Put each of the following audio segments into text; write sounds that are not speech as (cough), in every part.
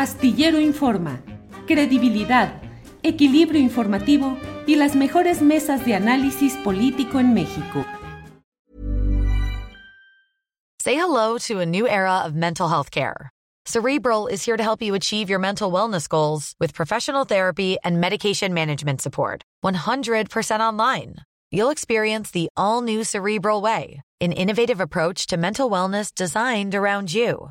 Astillero Informa, credibilidad, equilibrio informativo y las mejores mesas de análisis político en México. Say hello to a new era of mental health care. Cerebral is here to help you achieve your mental wellness goals with professional therapy and medication management support. 100% online. You'll experience the all new Cerebral Way, an innovative approach to mental wellness designed around you.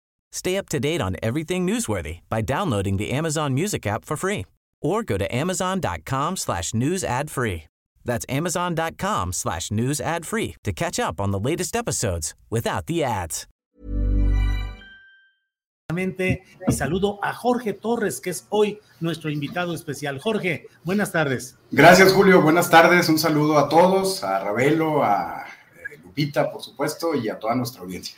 Stay up to date on everything newsworthy by downloading the Amazon Music app for free or go to amazon.com slash news ad free. That's amazon.com slash news ad free to catch up on the latest episodes without the ads. Y saludo a Jorge Torres, que es hoy nuestro invitado especial. Jorge, buenas tardes. Gracias, Julio. Buenas tardes. Un saludo a todos, a Ravelo, a eh, Lupita, por supuesto, y a toda nuestra audiencia.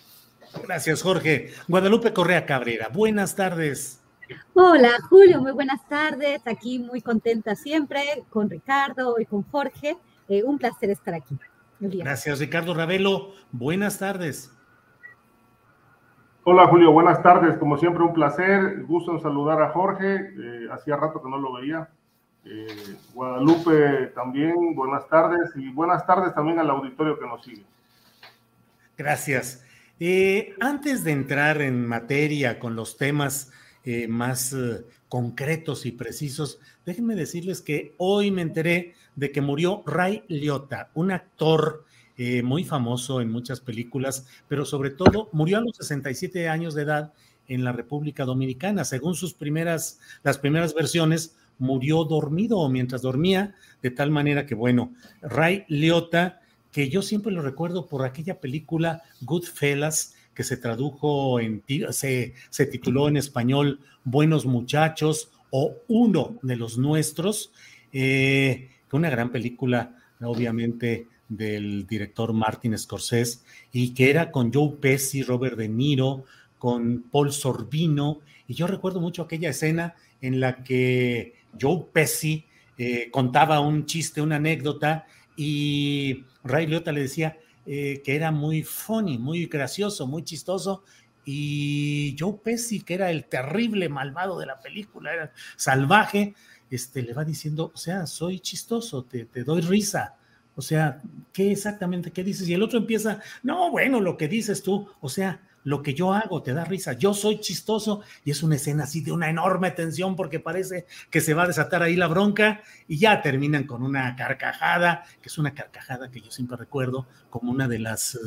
Gracias, Jorge. Guadalupe Correa Cabrera, buenas tardes. Hola, Julio, muy buenas tardes. Aquí muy contenta siempre con Ricardo y con Jorge. Eh, un placer estar aquí. Gracias, Ricardo Ravelo. Buenas tardes. Hola, Julio. Buenas tardes. Como siempre, un placer. Gusto en saludar a Jorge. Eh, hacía rato que no lo veía. Eh, Guadalupe también, buenas tardes. Y buenas tardes también al auditorio que nos sigue. Gracias. Antes de entrar en materia con los temas eh, más eh, concretos y precisos, déjenme decirles que hoy me enteré de que murió Ray Liotta, un actor eh, muy famoso en muchas películas, pero sobre todo murió a los 67 años de edad en la República Dominicana. Según sus primeras, las primeras versiones, murió dormido o mientras dormía, de tal manera que, bueno, Ray Liotta, que yo siempre lo recuerdo por aquella película Goodfellas, que se tradujo en, se, se tituló en español Buenos Muchachos o Uno de los Nuestros, eh, una gran película, obviamente, del director Martin Scorsese, y que era con Joe Pesci, Robert De Niro, con Paul Sorbino, y yo recuerdo mucho aquella escena en la que Joe Pesci eh, contaba un chiste, una anécdota, y Ray Liotta le decía, eh, que era muy funny, muy gracioso, muy chistoso. Y Joe Pesci, que era el terrible malvado de la película, era salvaje, este, le va diciendo, o sea, soy chistoso, te, te doy risa. O sea, ¿qué exactamente qué dices? Y el otro empieza, no, bueno, lo que dices tú, o sea, lo que yo hago te da risa, yo soy chistoso y es una escena así de una enorme tensión porque parece que se va a desatar ahí la bronca y ya terminan con una carcajada, que es una carcajada que yo siempre recuerdo como una de las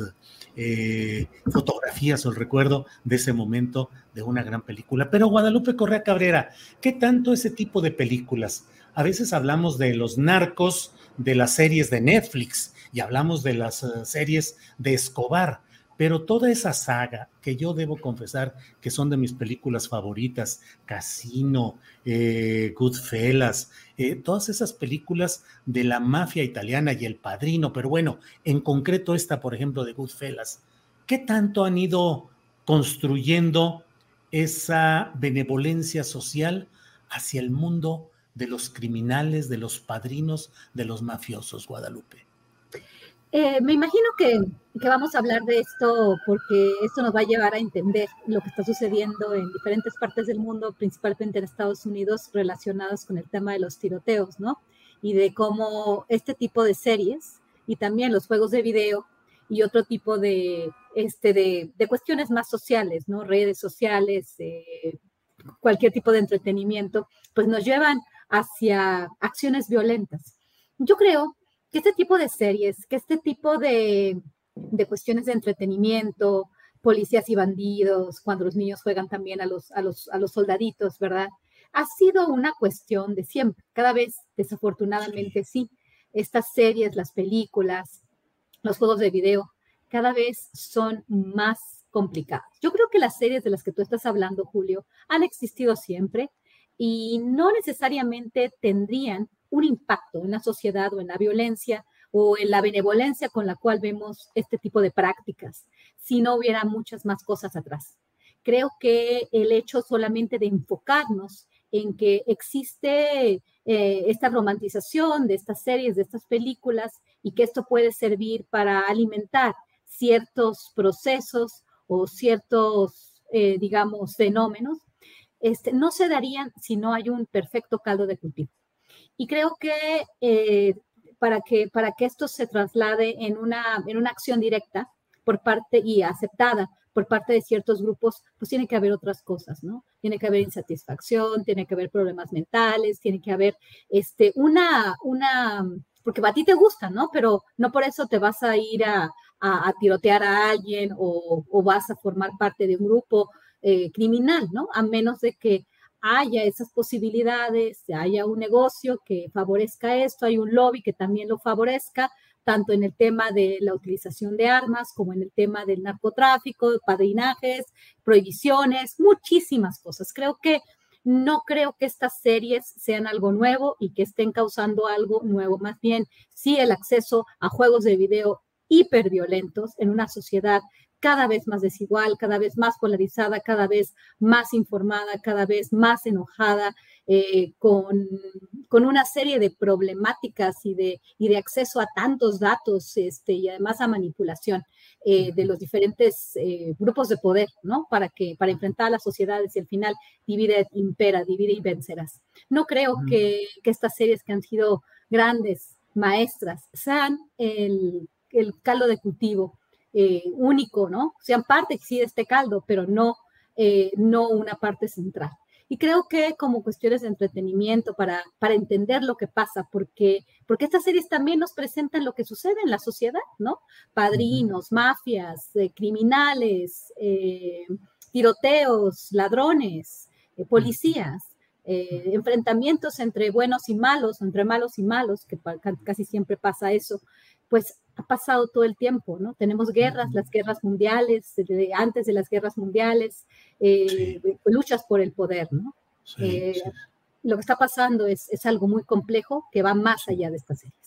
eh, fotografías o el recuerdo de ese momento de una gran película. Pero Guadalupe Correa Cabrera, ¿qué tanto ese tipo de películas? A veces hablamos de los narcos, de las series de Netflix y hablamos de las eh, series de Escobar pero toda esa saga, que yo debo confesar que son de mis películas favoritas, Casino, eh, Goodfellas, eh, todas esas películas de la mafia italiana y El Padrino, pero bueno, en concreto esta, por ejemplo, de Goodfellas, ¿qué tanto han ido construyendo esa benevolencia social hacia el mundo de los criminales, de los padrinos, de los mafiosos, Guadalupe? Eh, me imagino que, vamos a hablar de esto porque esto nos va a llevar a entender lo que está sucediendo en diferentes partes del mundo, principalmente en Estados Unidos, relacionadas con el tema de los tiroteos, ¿no? Y de cómo este tipo de series y también los juegos de video y otro tipo de, este, de, cuestiones más sociales, ¿no? Redes sociales, eh, cualquier tipo de entretenimiento, pues nos llevan hacia acciones violentas. Yo creo que este tipo de series, que este tipo de, cuestiones de entretenimiento, policías y bandidos, cuando los niños juegan también a los, a los, a los soldaditos, ¿verdad? Ha sido una cuestión de siempre. Cada vez, desafortunadamente, sí. Estas series, las películas, los juegos de video, cada vez son más complicadas. Yo creo que las series de las que tú estás hablando, Julio, han existido siempre y no necesariamente tendrían un impacto en la sociedad o en la violencia o en la benevolencia con la cual vemos este tipo de prácticas, si no hubiera muchas más cosas atrás. Creo que el hecho solamente de enfocarnos en que existe eh, esta romantización de estas series, de estas películas, y que esto puede servir para alimentar ciertos procesos o ciertos, eh, digamos, fenómenos, este, no se darían si no hay un perfecto caldo de cultivo. Y creo que eh, para que, para que esto se traslade en una, en una acción directa por parte y aceptada por parte de ciertos grupos, pues tiene que haber otras cosas, ¿no? Tiene que haber insatisfacción, tiene que haber problemas mentales, tiene que haber este, una, una, porque a ti te gusta, ¿no? Pero no por eso te vas a ir a, a, tirotear a alguien o, o, vas a formar parte de un grupo eh, criminal, ¿no? A menos de que haya esas posibilidades, haya un negocio que favorezca esto, hay un lobby que también lo favorezca, tanto en el tema de la utilización de armas como en el tema del narcotráfico, padrinajes, prohibiciones, muchísimas cosas. Creo que no creo que estas series sean algo nuevo y que estén causando algo nuevo. Más bien, sí el acceso a juegos de video hiperviolentos en una sociedad cada vez más desigual, cada vez más polarizada, cada vez más informada, cada vez más enojada, eh, con, con, una serie de problemáticas y de, y de acceso a tantos datos este, y además a manipulación eh, de los diferentes eh, grupos de poder, ¿no? Para, que, para enfrentar a las sociedades y al final divide, impera, divide y vencerás. No creo que, que estas series que han sido grandes maestras sean el, el caldo de cultivo eh, único, ¿no? Sean parte sí de este caldo, pero no, eh, no una parte central. Y creo que como cuestiones de entretenimiento para, para entender lo que pasa, porque, porque estas series también nos presentan lo que sucede en la sociedad, ¿no? Padrinos, mafias, eh, criminales, tiroteos, ladrones, policías. enfrentamientos entre buenos y malos, entre malos y malos, que casi siempre pasa eso, pues ha pasado todo el tiempo, ¿no? Tenemos guerras, las guerras mundiales, antes de las guerras mundiales, eh, luchas por el poder, ¿no? Eh, lo que está pasando es, es algo muy complejo que va más allá de estas series.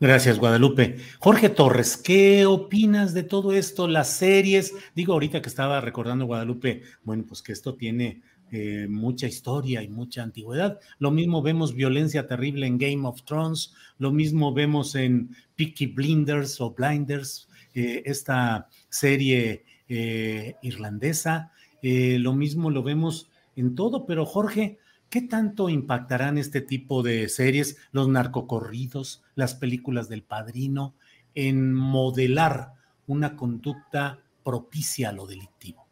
Gracias, Guadalupe. Jorge Torres, ¿qué opinas de todo esto? Las series, digo ahorita que estaba recordando Guadalupe, bueno, pues que esto tiene eh, mucha historia y mucha antigüedad. Lo mismo vemos violencia terrible en Game of Thrones, lo mismo vemos en Peaky Blinders o Blinders, eh, esta serie eh, irlandesa, lo mismo lo vemos en todo, pero Jorge, ¿qué tanto impactarán este tipo de series, los narcocorridos, las películas del padrino, en modelar una conducta propicia a lo delictivo?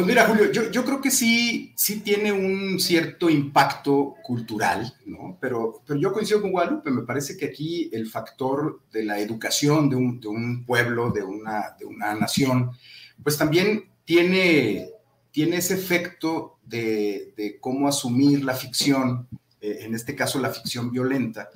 Pues mira, Julio, yo, creo que sí, sí tiene un cierto impacto cultural, ¿no? Pero, pero yo coincido con Guadalupe, me parece que aquí el factor de la educación de un, pueblo, de una, de una nación, pues también tiene, tiene ese efecto de, cómo asumir la ficción, eh, en este caso la ficción violenta.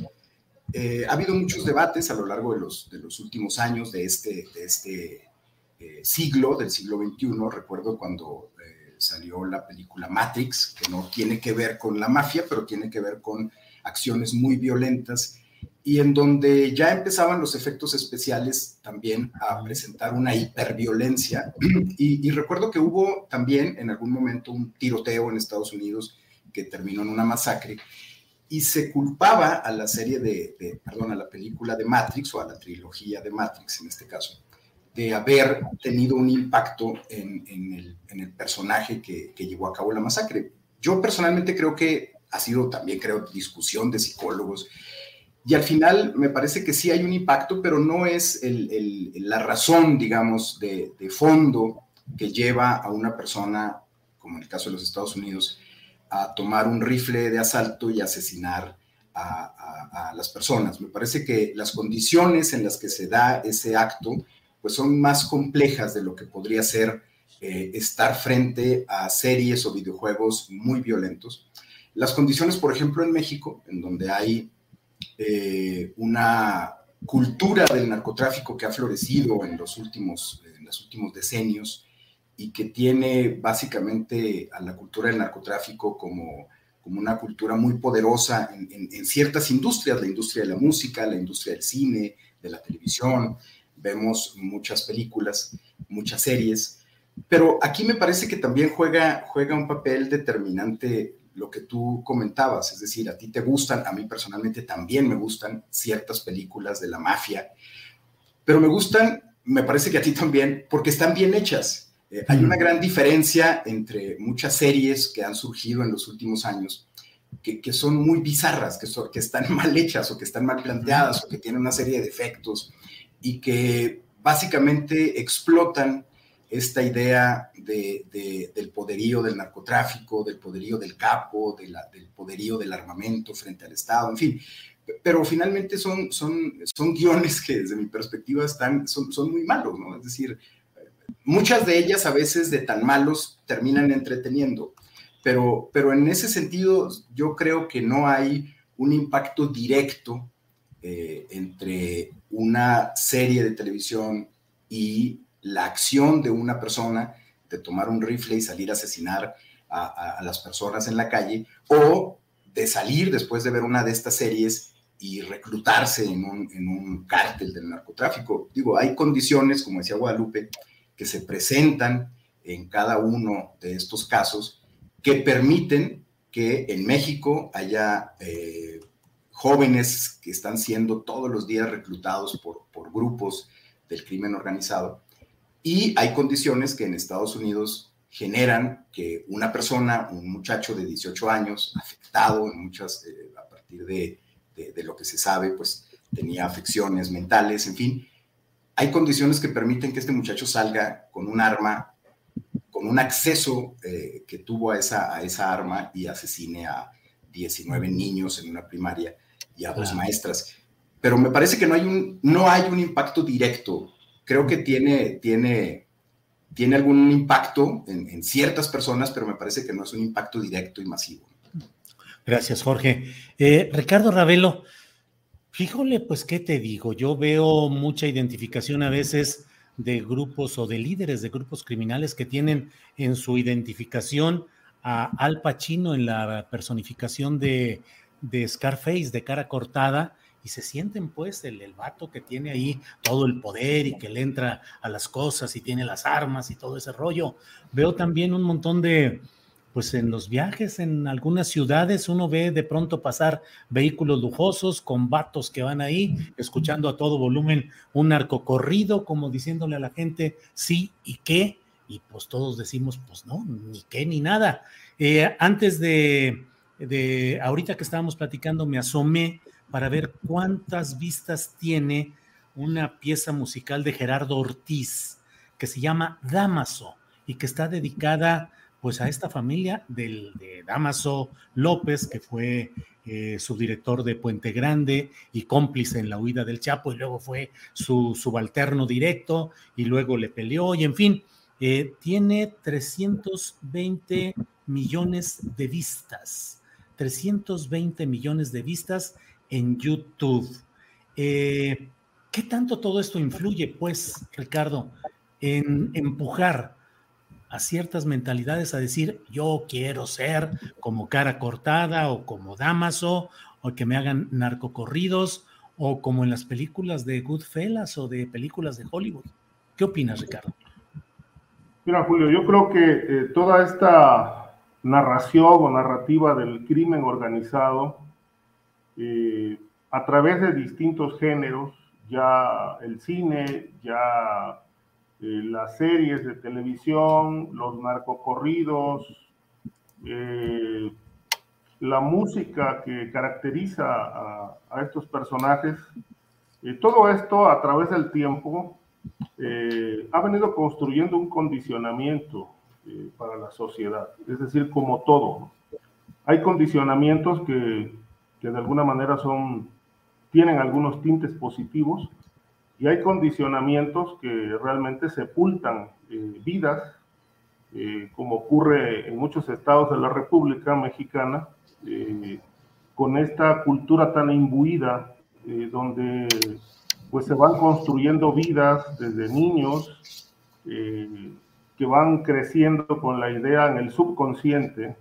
Eh, ha habido muchos debates a lo largo de los, de los últimos años de este, de este eh, siglo, del siglo XXI. Recuerdo cuando eh, salió la película Matrix, que no tiene que ver con la mafia, pero tiene que ver con acciones muy violentas y en donde ya empezaban los efectos especiales también a presentar una hiperviolencia. Y, y, recuerdo que hubo también en algún momento un tiroteo en Estados Unidos que terminó en una masacre y se culpaba a la serie de, de, perdón, a la película de Matrix o a la trilogía de Matrix en este caso, de haber tenido un impacto en, el, personaje que, llevó a cabo la masacre. Yo personalmente creo que ha sido también, creo, discusión de psicólogos. Y al final me parece que sí hay un impacto, pero no es la razón, digamos, de, fondo que lleva a una persona, como en el caso de los Estados Unidos, a tomar un rifle de asalto y asesinar a, a las personas. Me parece que las condiciones en las que se da ese acto pues son más complejas de lo que podría ser eh, estar frente a series o videojuegos muy violentos. Las condiciones, por ejemplo, en México, en donde hay eh, una cultura del narcotráfico que ha florecido en los últimos, en los últimos decenios y que tiene básicamente a la cultura del narcotráfico como, como una cultura muy poderosa en, en, ciertas industrias, la industria de la música, la industria del cine, de la televisión. Vemos muchas películas, muchas series, pero aquí me parece que también juega, juega un papel determinante lo que tú comentabas, es decir, a ti te gustan, a mí personalmente también me gustan ciertas películas de la mafia, pero me gustan, me parece que a ti también, porque están bien hechas. Eh, hay una gran diferencia entre muchas series que han surgido en los últimos años, que, que son muy bizarras, que, son, que están (laughs) mal hechas o que están mal planteadas o que tienen una serie de defectos y que básicamente explotan esta idea de, del poderío del narcotráfico, del poderío del capo, del poderío del armamento frente al Estado, en fin. Pero finalmente son, son, son guiones que desde mi perspectiva están, son, son muy malos, ¿no? Es decir, muchas de ellas a veces de tan malos terminan entreteniendo, pero, pero en ese sentido yo creo que no hay un impacto directo eh, entre una serie de televisión y la acción de una persona de tomar un rifle y salir a asesinar a, las personas en la calle, o de salir después de ver una de estas series y reclutarse en un, en un cártel del narcotráfico. Digo, hay condiciones, como decía Guadalupe, que se presentan en cada uno de estos casos que permiten que en México haya eh, jóvenes que están siendo todos los días reclutados por, por grupos del crimen organizado. Y hay condiciones que en Estados Unidos generan que una persona, un muchacho de 18 años, afectado en muchas, eh, a partir de, de, lo que se sabe, pues tenía afecciones mentales, en fin, hay condiciones que permiten que este muchacho salga con un arma, con un acceso eh, que tuvo a esa, a esa arma y asesine a 19 niños en una primaria y a dos maestras. Pero me parece que no hay un, no hay un impacto directo creo que tiene, tiene, tiene algún impacto en, ciertas personas, pero me parece que no es un impacto directo y masivo. Gracias, Jorge. Eh, Ricardo Ravelo, fíjole, pues, ¿qué te digo? Yo veo mucha identificación a veces de grupos o de líderes de grupos criminales que tienen en su identificación a Al Pacino en la personificación de, de Scarface, de cara cortada, y se sienten pues el, el vato que tiene ahí todo el poder y que le entra a las cosas y tiene las armas y todo ese rollo. Veo también un montón de, pues en los viajes en algunas ciudades uno ve de pronto pasar vehículos lujosos con vatos que van ahí escuchando a todo volumen un narco corrido como diciéndole a la gente sí y qué y pues todos decimos pues no, ni qué ni nada. Eh, antes de, de, ahorita que estábamos platicando me asomé para ver cuántas vistas tiene una pieza musical de Gerardo Ortiz que se llama Damaso y que está dedicada pues a esta familia del, de Damaso López, que fue eh, subdirector de Puente Grande y cómplice en la huida del Chapo, y luego fue su subalterno directo, y luego le peleó, y en fin, eh, tiene 320 millones de vistas, 320 millones de vistas en YouTube. Eh, ¿Qué tanto todo esto influye, pues, Ricardo, en empujar a ciertas mentalidades a decir, yo quiero ser como cara cortada o como Damaso, o que me hagan narcocorridos, o como en las películas de Goodfellas o de películas de Hollywood? ¿Qué opinas, Ricardo? Mira, Julio, yo creo que eh, toda esta narración o narrativa del crimen organizado eh, a través de distintos géneros, ya el cine, ya eh, las series de televisión, los narcocorridos, eh, la música que caracteriza a, estos personajes, todo esto a través del tiempo ha venido construyendo un condicionamiento para la sociedad, es decir, como todo. Hay condicionamientos que que de alguna manera son, tienen algunos tintes positivos y hay condicionamientos que realmente sepultan eh, vidas, eh, como ocurre en muchos estados de la República Mexicana, eh, con esta cultura tan imbuida, donde pues se van construyendo vidas desde niños, que van creciendo con la idea en el subconsciente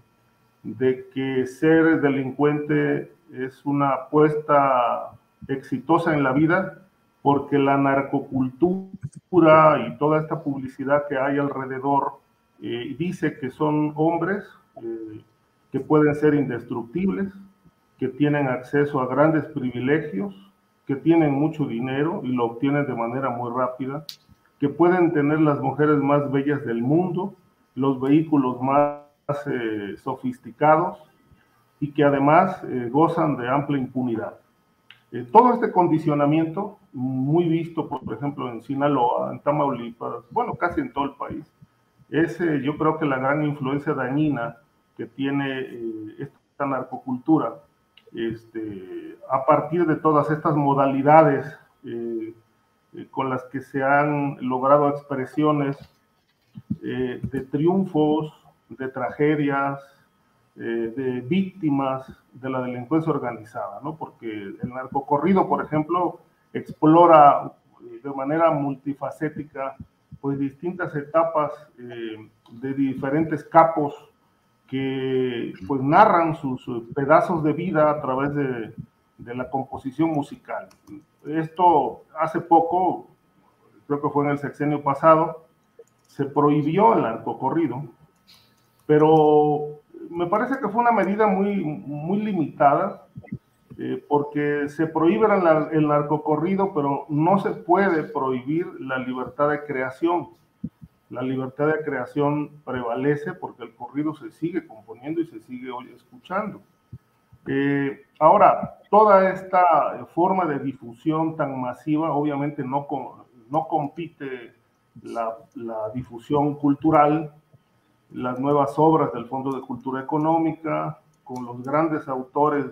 de que ser delincuente es una apuesta exitosa en la vida porque la narcocultura y toda esta publicidad que hay alrededor eh, dice que son hombres eh, que pueden ser indestructibles, que tienen acceso a grandes privilegios, que tienen mucho dinero y lo obtienen de manera muy rápida, que pueden tener las mujeres más bellas del mundo, los vehículos más eh, sofisticados y que además gozan de amplia impunidad. Eh, todo este condicionamiento, muy visto, por ejemplo, en Sinaloa, en Tamaulipas, bueno, casi en todo el país, es eh, yo creo que la gran influencia dañina que tiene eh, esta narcocultura, este, a partir de todas estas modalidades con las que se han logrado expresiones de triunfos, de tragedias, eh, de víctimas de la delincuencia organizada, ¿no? Porque el narcocorrido, por ejemplo, explora de manera multifacética pues distintas etapas eh, de diferentes capos que pues narran sus pedazos de vida a través de, de la composición musical. Esto hace poco, creo que fue en el sexenio pasado, se prohibió el narcocorrido, pero me parece que fue una medida muy, muy limitada, eh, porque se prohíbe el, narcocorrido, pero no se puede prohibir la libertad de creación. La libertad de creación prevalece porque el corrido se sigue componiendo y se sigue hoy escuchando. Eh, ahora, toda esta forma de difusión tan masiva, obviamente no, no compite la, difusión cultural las nuevas obras del Fondo de Cultura Económica, con los grandes autores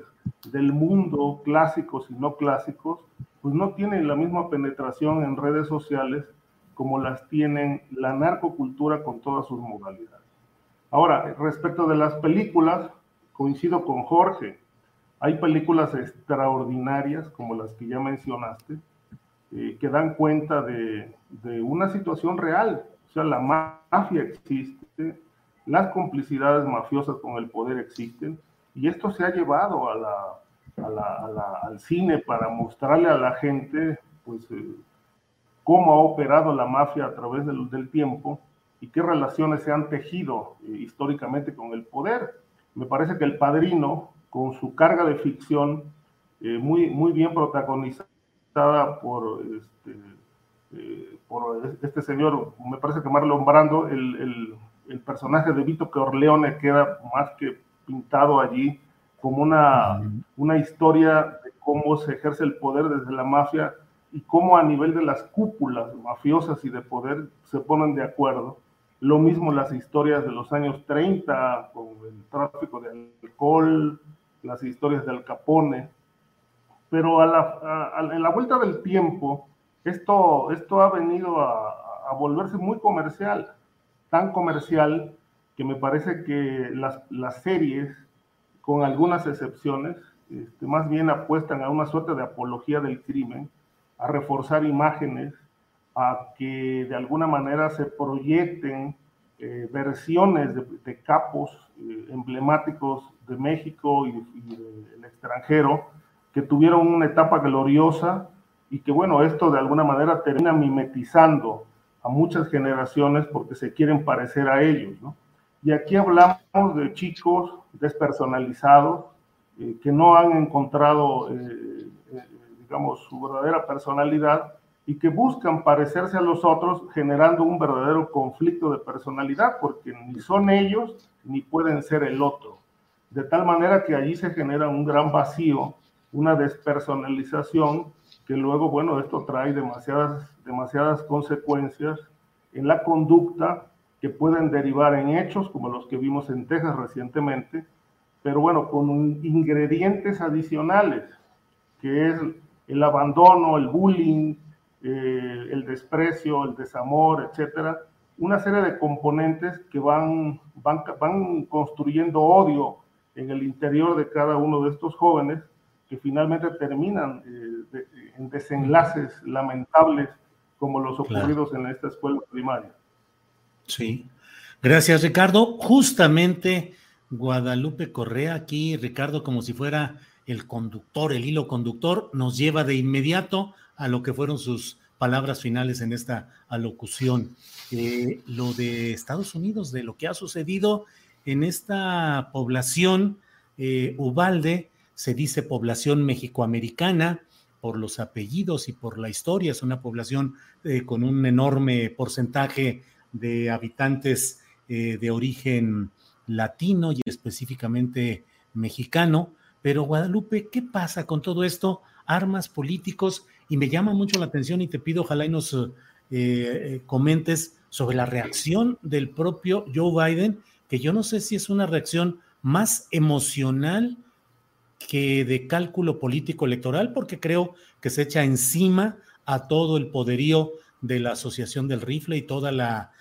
del mundo, clásicos y no clásicos, pues no tienen la misma penetración en redes sociales como las tienen la narcocultura con todas sus modalidades. Ahora, respecto de las películas, coincido con Jorge, hay películas extraordinarias como las que ya mencionaste, eh, que dan cuenta de, una situación real. O sea, la mafia existe, las complicidades mafiosas con el poder existen y esto se ha llevado al cine para mostrarle a la gente pues, eh, cómo ha operado la mafia a través del, del tiempo y qué relaciones se han tejido eh, históricamente con el poder. Me parece que el padrino, con su carga de ficción eh, muy, muy bien protagonizada por este, por este señor, me parece que Marlon Brando, el el personaje de Vito Corleone queda más que pintado allí como una, una historia de cómo se ejerce el poder desde la mafia y cómo a nivel de las cúpulas mafiosas y de poder se ponen de acuerdo. Lo mismo las historias de los años 30 con el tráfico de alcohol, las historias del Capone. Pero en la vuelta del tiempo, esto, esto ha venido a, a volverse muy comercial tan comercial que me parece que las, las series, con algunas excepciones, este, más bien apuestan a una suerte de apología del crimen, a reforzar imágenes, a que de alguna manera se proyecten eh, versiones de, capos eh, emblemáticos de México y, y del extranjero que tuvieron una etapa gloriosa y que bueno, esto de alguna manera termina mimetizando a muchas generaciones porque se quieren parecer a ellos, ¿no? Y aquí hablamos de chicos despersonalizados eh, que no han encontrado, eh, eh, digamos, su verdadera personalidad y que buscan parecerse a los otros generando un verdadero conflicto de personalidad porque ni son ellos ni pueden ser el otro. De tal manera que allí se genera un gran vacío, una despersonalización que luego, bueno, esto trae demasiadas, demasiadas consecuencias en la conducta que pueden derivar en hechos como los que vimos en Texas recientemente, pero bueno, con ingredientes adicionales, que es el abandono, el bullying, eh, el desprecio, el desamor, etcétera, una serie de componentes que van, van, van construyendo odio en el interior de cada uno de estos jóvenes que finalmente terminan eh, en desenlaces lamentables como los ocurridos en esta escuela primaria. Sí. Gracias, Ricardo. Justamente Guadalupe Correa, aquí, Ricardo, como si fuera el conductor, el hilo conductor, nos lleva de inmediato a lo que fueron sus palabras finales en esta alocución. Eh, lo de Estados Unidos, de lo que ha sucedido en esta población, eh, Ubalde, se dice población mexicoamericana por los apellidos y por la historia, es una población eh, con un enorme porcentaje de habitantes de origen latino y específicamente mexicano. Pero Guadalupe, ¿qué pasa con todo esto? Armas políticos y me llama mucho la atención y te pido ojalá y nos eh, eh, comentes sobre la reacción del propio Joe Biden, que yo no sé si es una reacción más emocional que de cálculo político electoral, porque creo que se echa encima a todo el poderío de la Asociación del Rifle y toda la,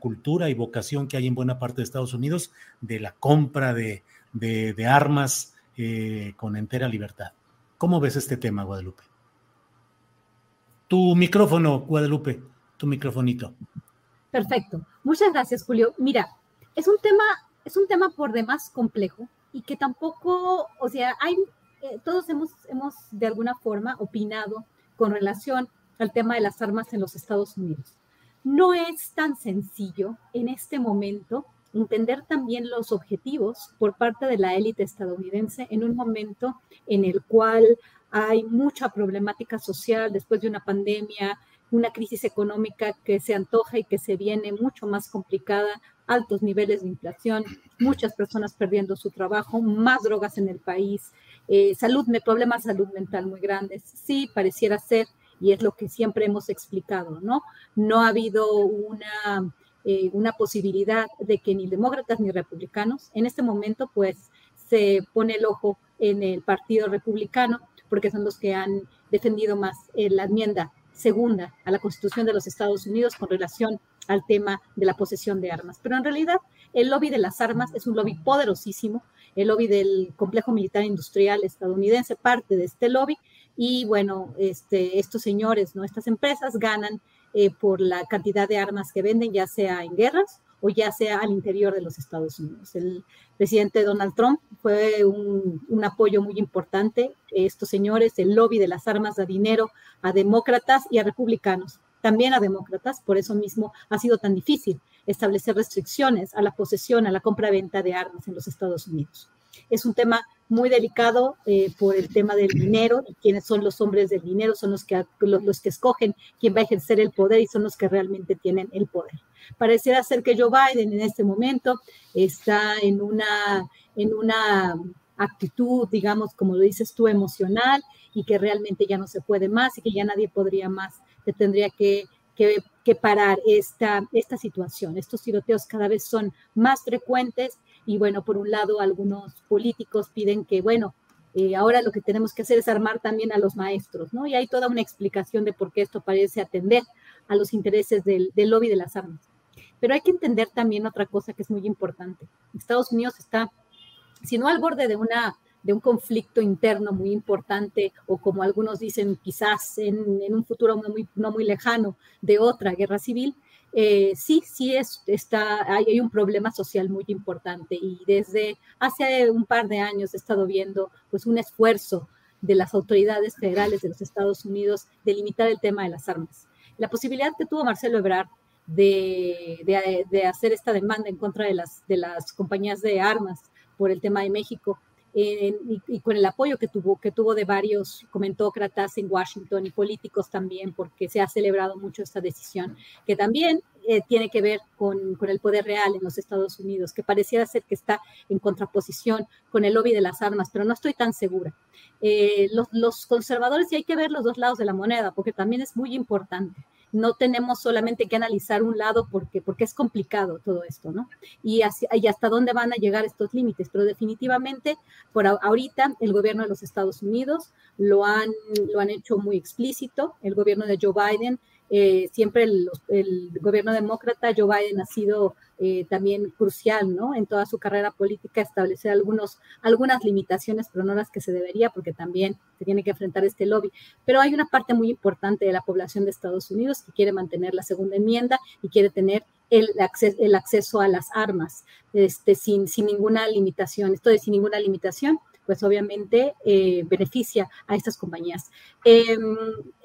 cultura y vocación que hay en buena parte de Estados Unidos de la compra de, armas eh, con entera libertad. ¿Cómo ves este tema, Guadalupe? Tu micrófono, Guadalupe, tu microfonito. Perfecto. Muchas gracias, Julio. Mira, es un tema, es un tema por demás complejo y que tampoco, o sea, hay, eh, todos hemos, hemos de alguna forma opinado con relación al tema de las armas en los Estados Unidos. No es tan sencillo en este momento entender también los objetivos por parte de la élite estadounidense en un momento en el cual hay mucha problemática social después de una pandemia, una crisis económica que se antoja y que se viene mucho más complicada, altos niveles de inflación, muchas personas perdiendo su trabajo, más drogas en el país, eh, salud, problemas de salud mental muy grandes. Sí, pareciera ser, y es lo que siempre hemos explicado, ¿no? No ha habido una, eh, una posibilidad de que ni demócratas ni republicanos, en este momento, pues se pone el ojo en el Partido Republicano, porque son los que han defendido más eh, la enmienda segunda a la Constitución de los Estados Unidos con relación al tema de la posesión de armas. Pero en realidad el lobby de las armas es un lobby poderosísimo, el lobby del complejo militar industrial estadounidense parte de este lobby y bueno, este, estos señores, ¿no? estas empresas ganan eh, por la cantidad de armas que venden, ya sea en guerras o ya sea al interior de los Estados Unidos. El presidente Donald Trump fue un, apoyo muy importante. Estos señores, el lobby de las armas da dinero a demócratas y a republicanos, también a demócratas, por eso mismo ha sido tan difícil establecer restricciones a la posesión, a la compra-venta de armas en los Estados Unidos. Es un tema muy delicado eh, por el tema del dinero y quiénes son los hombres del dinero, son los que, los que escogen quién va a ejercer el poder y son los que realmente tienen el poder. Pareciera ser que Joe Biden en este momento está en una, en una actitud, digamos, como lo dices tú, emocional y que realmente ya no se puede más y que ya nadie podría más, tendría que, que, que parar esta, esta situación. Estos tiroteos cada vez son más frecuentes y bueno, por un lado, algunos políticos piden que, bueno, eh, ahora lo que tenemos que hacer es armar también a los maestros, ¿no? Y hay toda una explicación de por qué esto parece atender a los intereses del, del lobby de las armas. Pero hay que entender también otra cosa que es muy importante. Estados Unidos está, si no al borde de, una, de un conflicto interno muy importante, o como algunos dicen, quizás en, en un futuro no muy, no muy lejano, de otra guerra civil, eh, sí, sí es, está, hay, hay, un problema social muy importante y desde hace un par de años he estado viendo pues un esfuerzo de las autoridades federales de los Estados Unidos de limitar el tema de las armas. La posibilidad que tuvo Marcelo Ebrard de, hacer esta demanda en contra de las, de las compañías de armas por el tema de México y, con el apoyo que tuvo, que tuvo de varios comentócratas en Washington y políticos también, porque se ha celebrado mucho esta decisión, que también eh, tiene que ver con, con, el poder real en los Estados Unidos, que pareciera ser que está en contraposición con el lobby de las armas, pero no estoy tan segura. Eh, los, los conservadores, y hay que ver los dos lados de la moneda, porque también es muy importante no tenemos solamente que analizar un lado porque, porque es complicado todo esto, ¿no? Y, y hasta dónde van a llegar estos límites, pero definitivamente por ahorita el gobierno de los Estados Unidos lo han, lo han hecho muy explícito, el gobierno de Joe Biden eh, siempre el, gobierno demócrata, Joe Biden ha sido eh, también crucial, ¿no? En toda su carrera política establecer algunos, algunas limitaciones, pero no las que se debería, porque también se tiene que enfrentar este lobby. Pero hay una parte muy importante de la población de Estados Unidos que quiere mantener la segunda enmienda y quiere tener el, acceso, el acceso a las armas este, sin, sin ninguna limitación. Esto de sin ninguna limitación pues obviamente eh, beneficia a estas compañías. Em,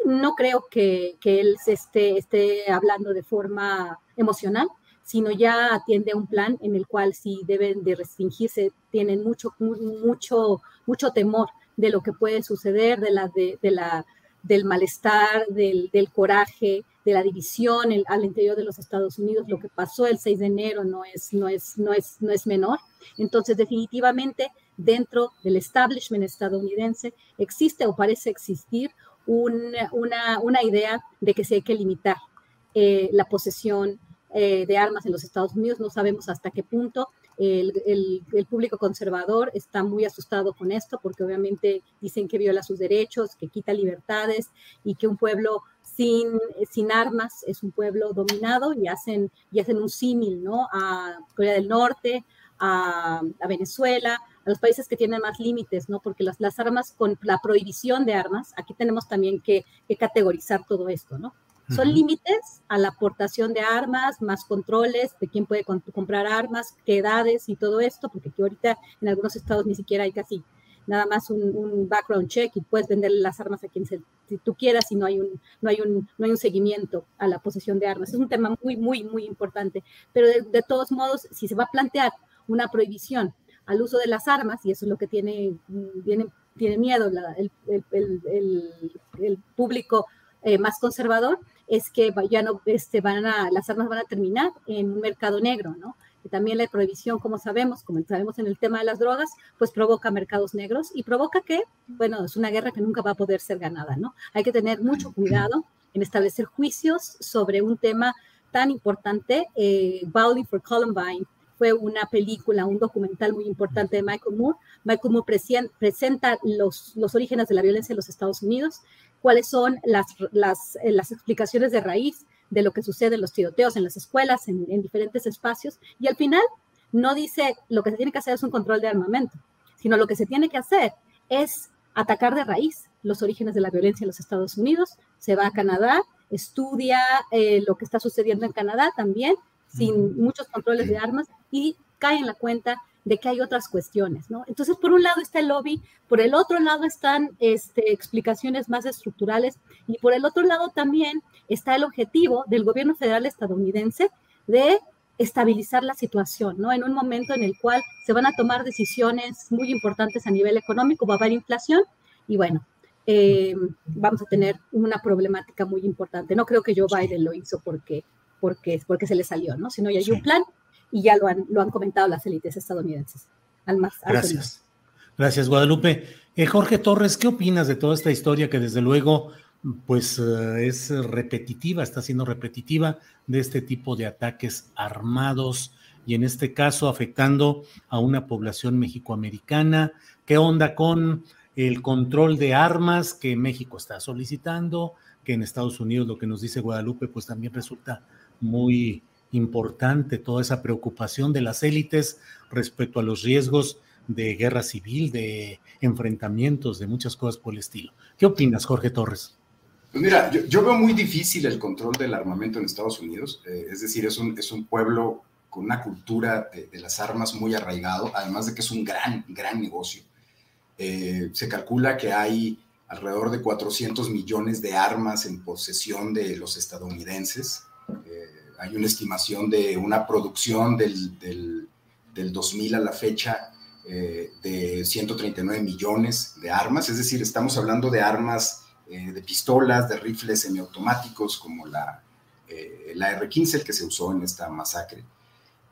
no creo que, él se esté, esté hablando de forma emocional, sino ya atiende un plan en el cual si deben de restringirse, tienen mucho, mucho, mucho temor de lo que puede suceder, de la, de, la, del malestar, del, coraje, de la división al interior de los Estados Unidos. Lo que pasó el 6 de enero no es, no es, no es, no es menor. Entonces, definitivamente dentro del establishment estadounidense existe o parece existir una, una, idea de que se hay que limitar eh, la posesión eh, de armas en los Estados Unidos. No sabemos hasta qué punto. El, público conservador está muy asustado con esto porque obviamente dicen que viola sus derechos, que quita libertades y que un pueblo sin, sin armas es un pueblo dominado y hacen, y hacen un símil ¿no? a Corea del Norte, a, Venezuela, a los países que tienen más límites, ¿no? Porque las, armas, con la prohibición de armas, aquí tenemos también que, categorizar todo esto, ¿no? Son límites a la aportación de armas, más controles de quién puede comprar armas, qué edades y todo esto, porque aquí ahorita en algunos estados ni siquiera hay casi nada más un, background check y puedes vender las armas a quien se, si tú quieras y no hay un no hay un no hay un seguimiento a la posesión de armas. Es un tema muy muy muy importante. Pero de, de todos modos si se va a plantear una prohibición al uso de las armas, y eso es lo que tiene, tiene, tiene miedo el, el, público eh, más conservador, es que ya no, este, van a, las armas van a terminar en un mercado negro, ¿no? Y también la prohibición, como sabemos, como sabemos en el tema de las drogas, pues provoca mercados negros y provoca que, bueno, es una guerra que nunca va a poder ser ganada, ¿no? Hay que tener mucho cuidado en establecer juicios sobre un tema tan importante, eh, for Columbine, fue una película, un documental muy importante de Michael Moore. Michael Moore presenta los, los orígenes de la violencia en los Estados Unidos, cuáles son las, las, eh, las explicaciones de raíz de lo que sucede en los tiroteos en las escuelas, en, en diferentes espacios, y al final no dice lo que se tiene que hacer es un control de armamento, sino lo que se tiene que hacer es atacar de raíz los orígenes de la violencia en los Estados Unidos, se va a Canadá, estudia eh, lo que está sucediendo en Canadá también, sin muchos controles de armas y cae en la cuenta de que hay otras cuestiones, ¿no? Entonces, por un lado está el lobby, por el otro lado están este, explicaciones más estructurales y por el otro lado también está el objetivo del gobierno federal estadounidense de estabilizar la situación, ¿no? En un momento en el cual se van a tomar decisiones muy importantes a nivel económico, va a haber inflación y bueno, eh, vamos a tener una problemática muy importante. No creo que Joe Biden lo hizo porque porque, porque se le salió, ¿no? Sino ya hay un plan y ya lo han, lo han comentado las élites estadounidenses. Al más Gracias. Gracias, Guadalupe. Eh, Jorge Torres, ¿qué opinas de toda esta historia que desde luego pues eh, es repetitiva, está siendo repetitiva de este tipo de ataques armados y en este caso afectando a una población mexicoamericana? ¿Qué onda con el control de armas que México está solicitando? Que en Estados Unidos lo que nos dice Guadalupe pues también resulta muy importante toda esa preocupación de las élites respecto a los riesgos de guerra civil, de enfrentamientos, de muchas cosas por el estilo. ¿Qué opinas, Jorge Torres? Pues mira, yo, veo muy difícil el control del armamento en Estados Unidos, eh, es decir, es un, es un pueblo con una cultura de, las armas muy arraigado, además de que es un gran, gran negocio. Eh, se calcula que hay alrededor de 400 millones de armas en posesión de los estadounidenses. Eh, hay una estimación de una producción del, del, 2000 a la fecha eh, de 139 millones de armas, es decir, estamos hablando de armas eh, de pistolas, de rifles semiautomáticos como la, la R-15, el que se usó en esta masacre.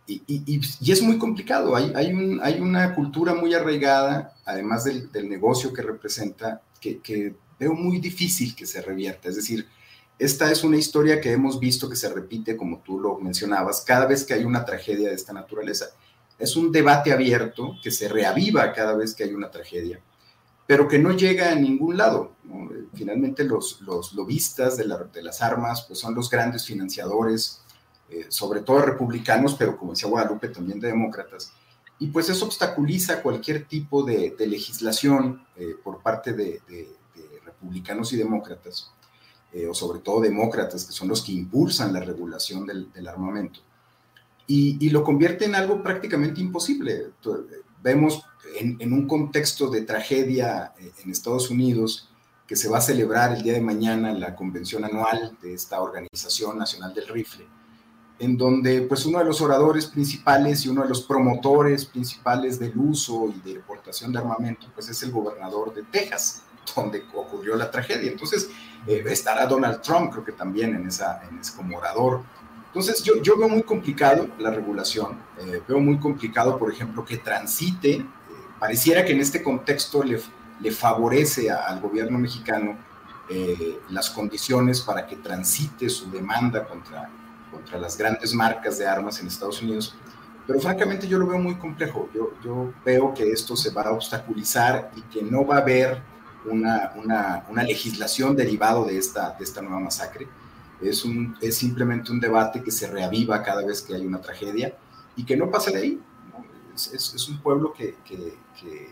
Y, y, es muy complicado, hay, hay, un, hay, una cultura muy arraigada, además del, del negocio que representa, que, que, veo muy difícil que se revierta. Es decir, esta es una historia que hemos visto que se repite, como tú lo mencionabas, cada vez que hay una tragedia de esta naturaleza. Es un debate abierto que se reaviva cada vez que hay una tragedia, pero que no llega a ningún lado. Finalmente los, los lobistas de, las armas pues son los grandes financiadores, eh, sobre todo republicanos, pero como decía Guadalupe, también de demócratas. Y pues eso obstaculiza cualquier tipo de, legislación eh, por parte de republicanos y demócratas eh, o sobre todo demócratas, que son los que impulsan la regulación del, armamento, y, lo convierte en algo prácticamente imposible. Vemos en, un contexto de tragedia eh, en Estados Unidos que se va a celebrar el día de mañana la convención anual de esta Organización Nacional del Rifle, en donde pues uno de los oradores principales y uno de los promotores principales del uso y de importación de armamento pues es el gobernador de Texas, donde ocurrió la tragedia. Entonces, eh, estará Donald Trump, creo que también en, esa, en ese como orador. Entonces, yo, yo veo muy complicado la regulación, eh, veo muy complicado, por ejemplo, que transite, eh, pareciera que en este contexto le, le favorece al gobierno mexicano las condiciones para que transite su demanda contra, contra las grandes marcas de armas en Estados Unidos, pero francamente yo lo veo muy complejo. Yo, yo veo que esto se va a obstaculizar y que no va a haber una, una, una legislación derivado de esta, de esta nueva masacre. Es, un, es simplemente un debate que se reaviva cada vez que hay una tragedia y que no pasa de ahí. Es, es, un pueblo que, que, que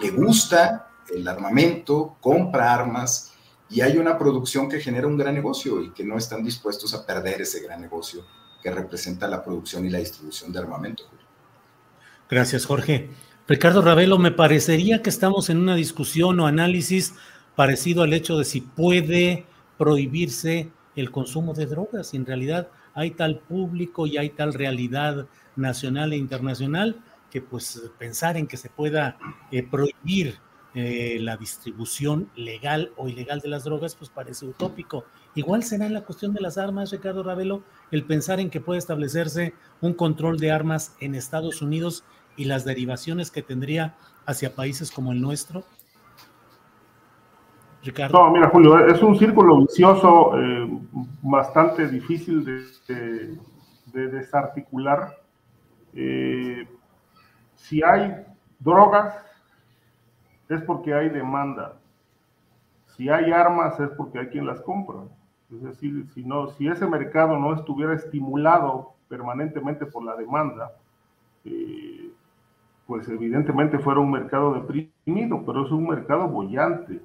le gusta el armamento, compra armas y hay una producción que genera un gran negocio y que no están dispuestos a perder ese gran negocio que representa la producción y la distribución de armamento. Gracias, Jorge. Ricardo Ravelo, me parecería que estamos en una discusión o análisis parecido al hecho de si puede prohibirse el consumo de drogas. En realidad hay tal público y hay tal realidad nacional e internacional que pues pensar en que se pueda eh, prohibir eh, la distribución legal o ilegal de las drogas pues parece utópico. Igual será en la cuestión de las armas, Ricardo Ravelo, el pensar en que puede establecerse un control de armas en Estados Unidos y las derivaciones que tendría hacia países como el nuestro? Ricardo. No, mira, Julio, es un círculo vicioso eh, bastante difícil de, desarticular. Eh, si hay drogas, es porque hay demanda. Si hay armas, es porque hay quien las compra. Es decir, si, no, si ese mercado no estuviera estimulado permanentemente por la demanda, eh, pues evidentemente fuera un mercado deprimido, pero es un mercado bollante.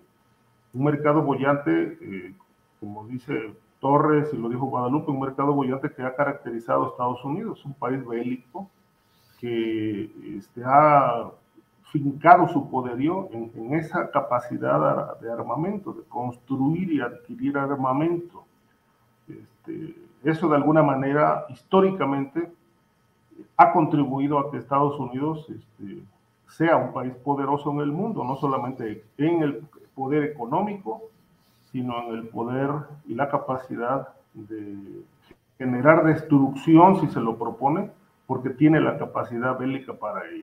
Un mercado bollante, eh, como dice Torres y lo dijo Guadalupe, un mercado bollante que ha caracterizado a Estados Unidos, un país bélico que este, ha fincado su poderío en, esa capacidad de armamento, de construir y adquirir armamento. Este, eso de alguna manera, históricamente, ha contribuido a que Estados Unidos este, sea un país poderoso en el mundo, no solamente en el poder económico, sino en el poder y la capacidad de generar destrucción si se lo propone, porque tiene la capacidad bélica para ello.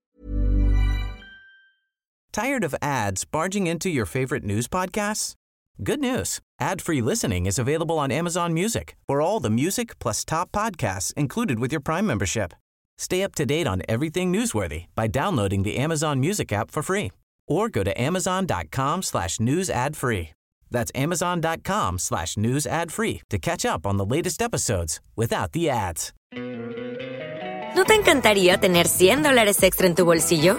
Tired of ads barging into your favorite news podcasts? Good news. Ad-free listening is available on Amazon Music. For all the music plus top podcasts included with your Prime membership. Stay up to date on everything newsworthy by downloading the Amazon Music app for free or go to amazon.com slash news ad free. That's amazon.com slash news ad free to catch up on the latest episodes without the ads. ¿No te encantaría tener 100 dólares extra en tu bolsillo?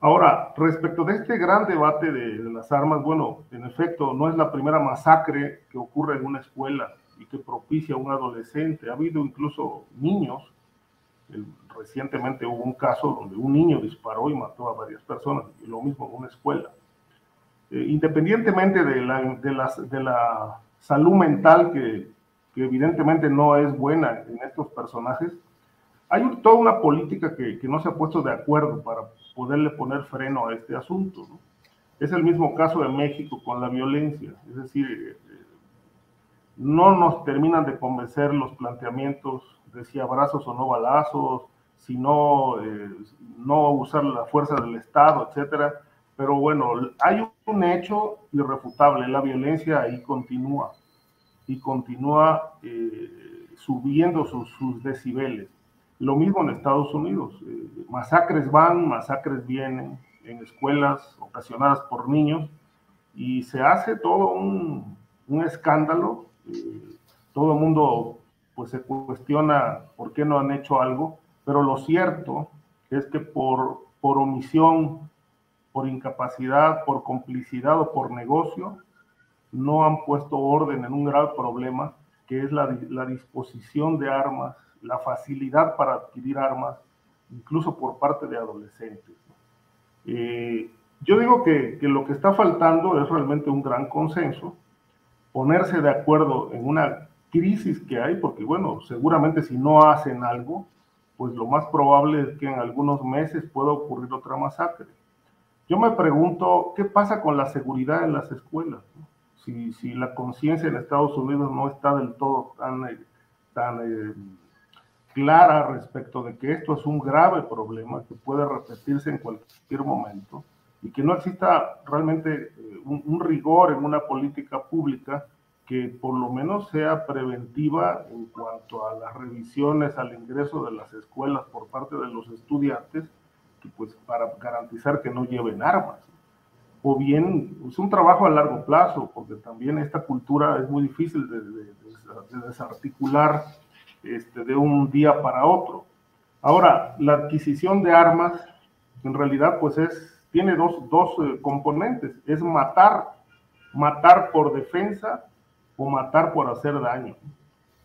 Ahora, respecto de este gran debate de, de las armas, bueno, en efecto, no es la primera masacre que ocurre en una escuela y que propicia a un adolescente. Ha habido incluso niños recientemente hubo un caso donde un niño disparó y mató a varias personas, y lo mismo en una escuela. Eh, independientemente de la, de, de la salud mental que que evidentemente no es buena en estos personajes, hay toda una política que, que, no se ha puesto de acuerdo para poderle poner freno a este asunto. ¿no? Es el mismo caso de México con la violencia, es decir, eh, no nos terminan de convencer los planteamientos de si abrazos o no balazos, si no, eh, no usar la fuerza del Estado, etcétera. Pero bueno, hay un hecho irrefutable, la violencia ahí continúa y continúa eh, subiendo sus, sus, decibeles. Lo mismo en Estados Unidos, eh, masacres van, masacres vienen en escuelas ocasionadas por niños y se hace todo un, un escándalo, eh, todo el mundo pues se cuestiona por qué no han hecho algo, pero lo cierto es que por, por omisión, por incapacidad, por complicidad o por negocio, no han puesto orden en un grave problema que es la, la disposición de armas, la facilidad para adquirir armas, incluso por parte de adolescentes. Eh, yo digo que, lo que está faltando es realmente un gran consenso, ponerse de acuerdo en una crisis que hay, porque bueno, seguramente si no hacen algo, pues lo más probable es que en algunos meses pueda ocurrir otra masacre. Yo me pregunto, ¿qué pasa con la seguridad en las escuelas? Si, si la conciencia en Estados Unidos no está del todo tan, eh, tan eh, clara respecto de que esto es un grave problema que puede repetirse en cualquier momento y que no exista realmente eh, un, un rigor en una política pública que por lo menos sea preventiva en cuanto a las revisiones al ingreso de las escuelas por parte de los estudiantes, pues para garantizar que no lleven armas. O bien es un trabajo a largo plazo, porque también esta cultura es muy difícil de, de, de desarticular este, de un día para otro. Ahora, la adquisición de armas, en realidad, pues es, tiene dos, dos eh, componentes. Es matar, matar por defensa o matar por hacer daño.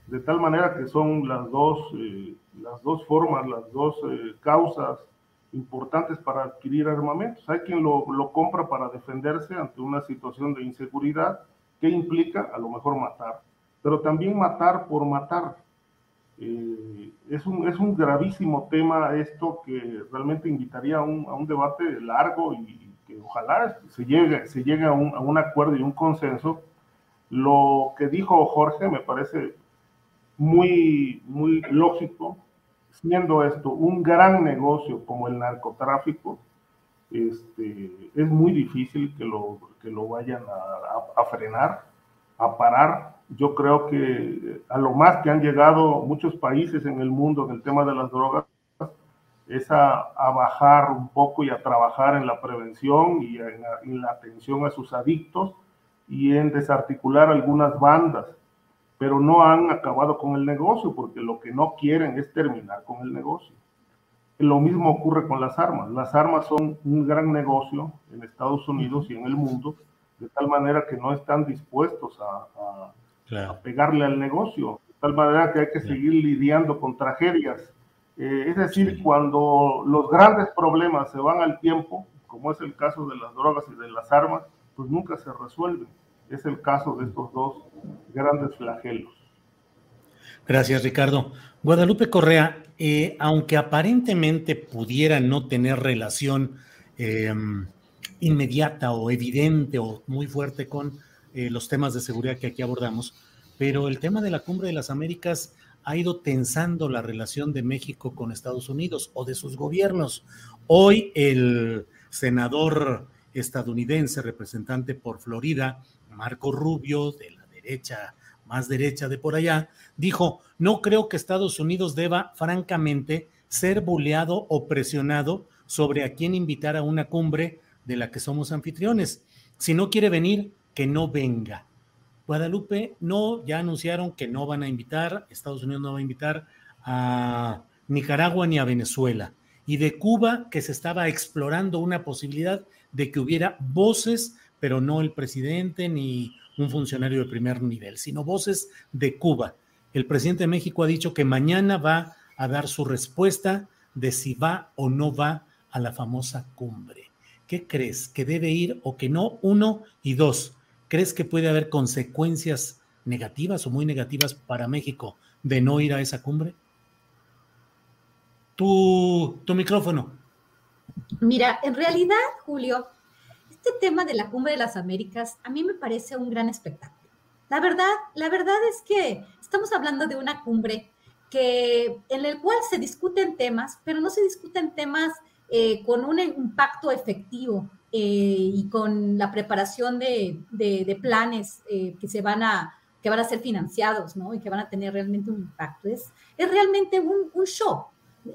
De tal manera que son las dos, eh, las dos formas, las dos eh, causas importantes para adquirir armamentos. Hay quien lo, lo, compra para defenderse ante una situación de inseguridad que implica a lo mejor matar, pero también matar por matar. Eh, es, un, es un gravísimo tema esto que realmente invitaría a un, a un debate largo y que ojalá se llegue, se llegue a, un, a un acuerdo y un consenso lo que dijo Jorge me parece muy, muy lógico, siendo esto un gran negocio como el narcotráfico, este, es muy difícil que lo, que lo vayan a, a, frenar, a parar. Yo creo que a lo más que han llegado muchos países en el mundo en el tema de las drogas es a, a bajar un poco y a trabajar en la prevención y en, en la atención a sus adictos y en desarticular algunas bandas, pero no han acabado con el negocio porque lo que no quieren es terminar con el negocio. Lo mismo ocurre con las armas. Las armas son un gran negocio en Estados Unidos y en el mundo, de tal manera que no están dispuestos a, a, claro. a pegarle al negocio, de tal manera que hay que seguir lidiando con tragedias. Eh, es decir, sí. cuando los grandes problemas se van al tiempo, como es el caso de las drogas y de las armas, pues nunca se resuelven. Es el caso de estos dos grandes flagelos. Gracias, Ricardo. Guadalupe Correa, eh, aunque aparentemente pudiera no tener relación eh, inmediata o evidente o muy fuerte con eh, los temas de seguridad que aquí abordamos, pero el tema de la Cumbre de las Américas ha ido tensando la relación de México con Estados Unidos o de sus gobiernos. Hoy el senador estadounidense, representante por Florida, Marco Rubio, de la derecha, más derecha de por allá, dijo, no creo que Estados Unidos deba, francamente, ser buleado o presionado sobre a quién invitar a una cumbre de la que somos anfitriones. Si no quiere venir, que no venga. Guadalupe, no, ya anunciaron que no van a invitar, Estados Unidos no va a invitar a Nicaragua ni a Venezuela. Y de Cuba, que se estaba explorando una posibilidad de que hubiera voces, pero no el presidente ni un funcionario de primer nivel, sino voces de Cuba. El presidente de México ha dicho que mañana va a dar su respuesta de si va o no va a la famosa cumbre. ¿Qué crees? ¿Que debe ir o que no? Uno y dos. ¿Crees que puede haber consecuencias negativas o muy negativas para México de no ir a esa cumbre? Tu, tu micrófono. Mira, en realidad, Julio, este tema de la cumbre de las Américas a mí me parece un gran espectáculo. La verdad, la verdad es que estamos hablando de una cumbre que, en el cual se discuten temas, pero no se discuten temas eh, con un impacto efectivo eh, y con la preparación de, planes eh, que se van a que van a ser financiados. Y que van a tener realmente un impacto. Es, es realmente un, show.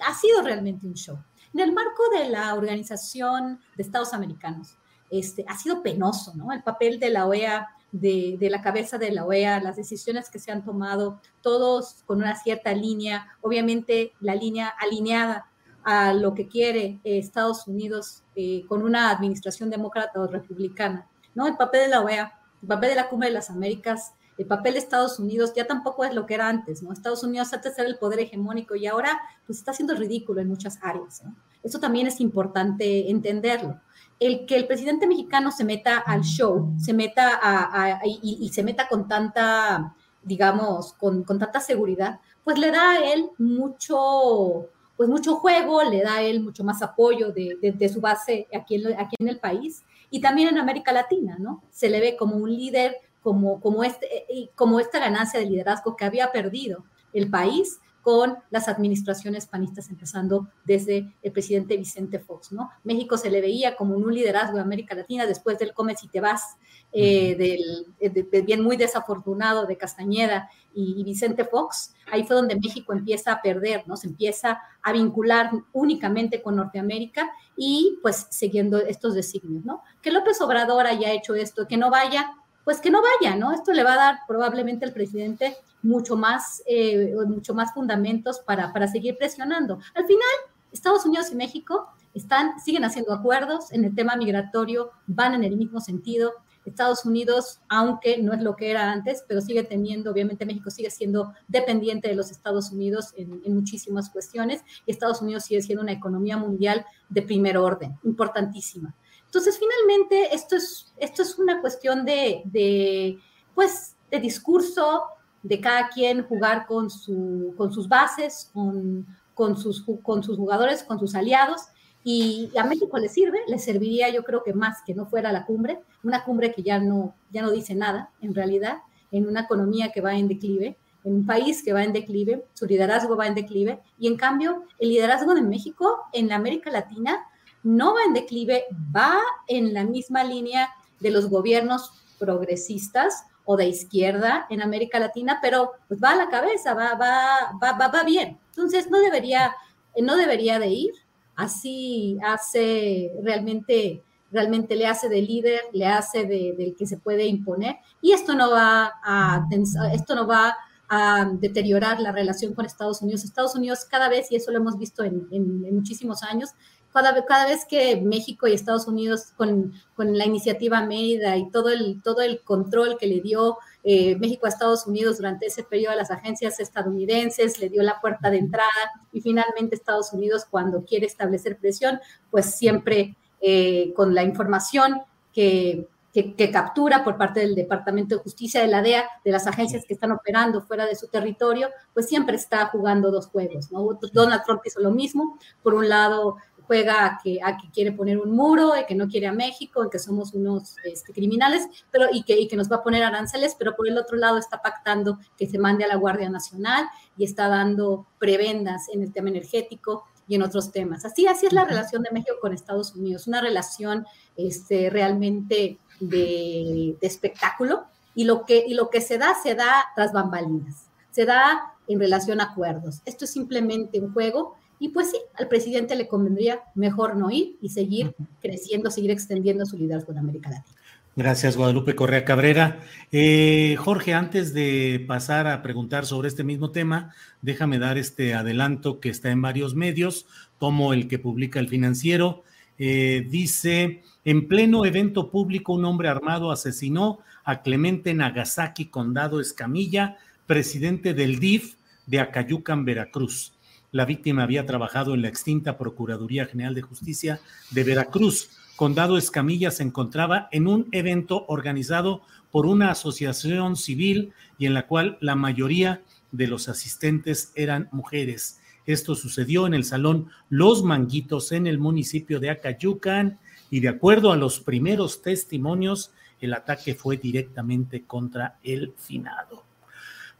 Ha sido realmente un show. En el marco de la Organización de Estados Americanos, este, ha sido penoso, ¿no? El papel de la OEA de, la cabeza de la OEA, las decisiones que se han tomado, todos con una cierta línea, obviamente la línea alineada a lo que quiere eh, Estados Unidos eh, con una administración demócrata o republicana, ¿no? El papel de la OEA, el papel de la Cumbre de las Américas, el papel de Estados Unidos ya tampoco es lo que era antes, ¿no? Estados Unidos antes era el poder hegemónico y ahora pues está siendo ridículo en muchas áreas. Eso también es importante entenderlo el que el presidente mexicano se meta al show, se meta y, se meta con tanta, digamos, con, tanta seguridad, pues le da a él mucho, pues mucho juego, le da él mucho más apoyo de, su base aquí en, aquí en el país y también en América Latina, ¿no? Se le ve como un líder, como, como, este, como esta ganancia de liderazgo que había perdido el país con las administraciones panistas, empezando desde el presidente Vicente Fox, ¿no? México se le veía como un liderazgo de América Latina después del Come si te vas, eh, del bien muy desafortunado de Castañeda y, Vicente Fox, ahí fue donde México empieza a perder, ¿no? Se empieza a vincular únicamente con Norteamérica y pues siguiendo estos designios, ¿no? Que López Obrador haya hecho esto, que no vaya, pues que no vaya, ¿no? Esto le va a dar probablemente al presidente mucho más, eh, mucho más fundamentos para, para seguir presionando. Al final, Estados Unidos y México están, siguen haciendo acuerdos en el tema migratorio, van en el mismo sentido. Estados Unidos, aunque no es lo que era antes, pero sigue teniendo, obviamente México sigue siendo dependiente de los Estados Unidos en, muchísimas cuestiones y Estados Unidos sigue siendo una economía mundial de primer orden, importantísima. Entonces, finalmente, esto es, esto es una cuestión de, pues, de discurso, de cada quien jugar con, su, con sus bases, con, con, sus, con sus jugadores, con sus aliados. Y a México le sirve, le serviría yo creo que más que no fuera la cumbre, una cumbre que ya no, ya no dice nada en realidad, en una economía que va en declive, en un país que va en declive, su liderazgo va en declive, y en cambio el liderazgo de México en la América Latina no va en declive, va en la misma línea de los gobiernos progresistas o de izquierda en América Latina, pero pues va a la cabeza, va, va, va, va, bien. Entonces no debería, no debería de ir. Así hace realmente, realmente le hace de líder, le hace de, del que se puede imponer. Y esto no va a, esto no va a deteriorar la relación con Estados Unidos. Estados Unidos cada vez, y eso lo hemos visto en, en muchísimos años, cada, cada vez que México y Estados Unidos con, con, la iniciativa Mérida y todo el, todo el control que le dio eh, México a Estados Unidos durante ese periodo a las agencias estadounidenses, le dio la puerta de entrada y finalmente Estados Unidos cuando quiere establecer presión, pues siempre eh, con la información que, que, que, captura por parte del Departamento de Justicia de la DEA, de las agencias que están operando fuera de su territorio, pues siempre está jugando dos juegos, ¿no? Donald Trump hizo lo mismo, por un lado juega a que, a que quiere poner un muro, y que no quiere a México, y que somos unos este, criminales, pero y que, y que nos va a poner aranceles, pero por el otro lado está pactando que se mande a la Guardia Nacional y está dando prebendas en el tema energético y en otros temas. Así, así es la relación de México con Estados Unidos, una relación este, realmente de, de espectáculo y lo, que, y lo que se da, se da tras bambalinas, se da en relación a acuerdos. Esto es simplemente un juego y pues sí, al presidente le convendría mejor no ir y seguir creciendo, seguir extendiendo su liderazgo en América Latina. Gracias, Guadalupe Correa Cabrera. Eh, Jorge, antes de pasar a preguntar sobre este mismo tema, déjame dar este adelanto que está en varios medios, como el que publica el financiero. Eh, dice, en pleno evento público, un hombre armado asesinó a Clemente Nagasaki Condado Escamilla, presidente del DIF de Acayucan, Veracruz. La víctima había trabajado en la extinta Procuraduría General de Justicia de Veracruz. Condado Escamilla se encontraba en un evento organizado por una asociación civil y en la cual la mayoría de los asistentes eran mujeres. Esto sucedió en el Salón Los Manguitos en el municipio de Acayucan y de acuerdo a los primeros testimonios, el ataque fue directamente contra el finado.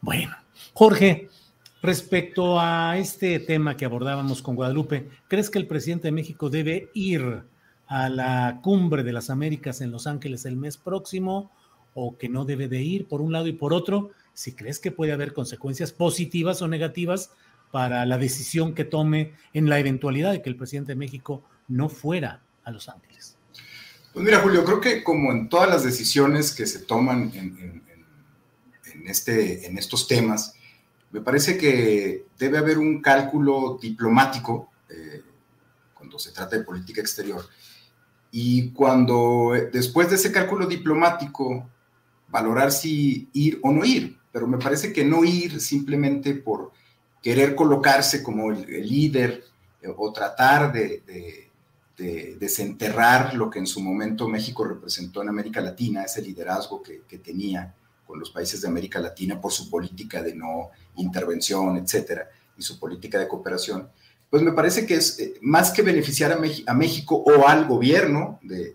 Bueno, Jorge, respecto a este tema que abordábamos con Guadalupe, ¿crees que el presidente de México debe ir a la cumbre de las Américas en Los Ángeles el mes próximo o que no debe de ir por un lado y por otro? Si crees que puede haber consecuencias positivas o negativas para la decisión que tome en la eventualidad de que el presidente de México no fuera a Los Ángeles. Pues mira, Julio, creo que como en todas las decisiones que se toman en, este, en estos temas, me parece que debe haber un cálculo diplomático eh, cuando se trata de política exterior. Y cuando después de ese cálculo diplomático, valorar si ir o no ir. Pero me parece que no ir simplemente por querer colocarse como el, líder eh, o tratar de desenterrar lo que en su momento México representó en América Latina, ese liderazgo que, tenía con los países de América Latina por su política de no intervención, etcétera, y su política de cooperación, pues me parece que es eh, más que beneficiar a, México o al gobierno del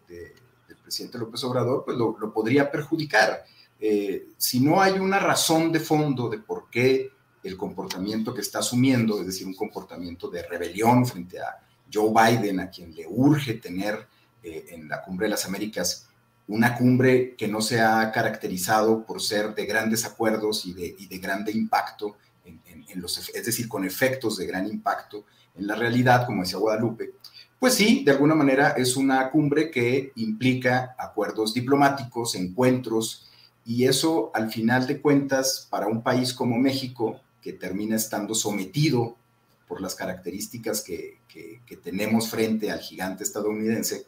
presidente López Obrador, pues lo, podría perjudicar. Eh, si no hay una razón de fondo de por qué el comportamiento que está asumiendo, es decir, un comportamiento de rebelión frente a Joe Biden, a quien le urge tener eh, en la Cumbre de las Américas una cumbre que no se ha caracterizado por ser de grandes acuerdos y de, de grande impacto, en, los, es decir, con efectos de gran impacto en la realidad, como decía Guadalupe, pues sí, de alguna manera es una cumbre que implica acuerdos diplomáticos, encuentros, y eso al final de cuentas, para un país como México, que termina estando sometido por las características que, tenemos frente al gigante estadounidense,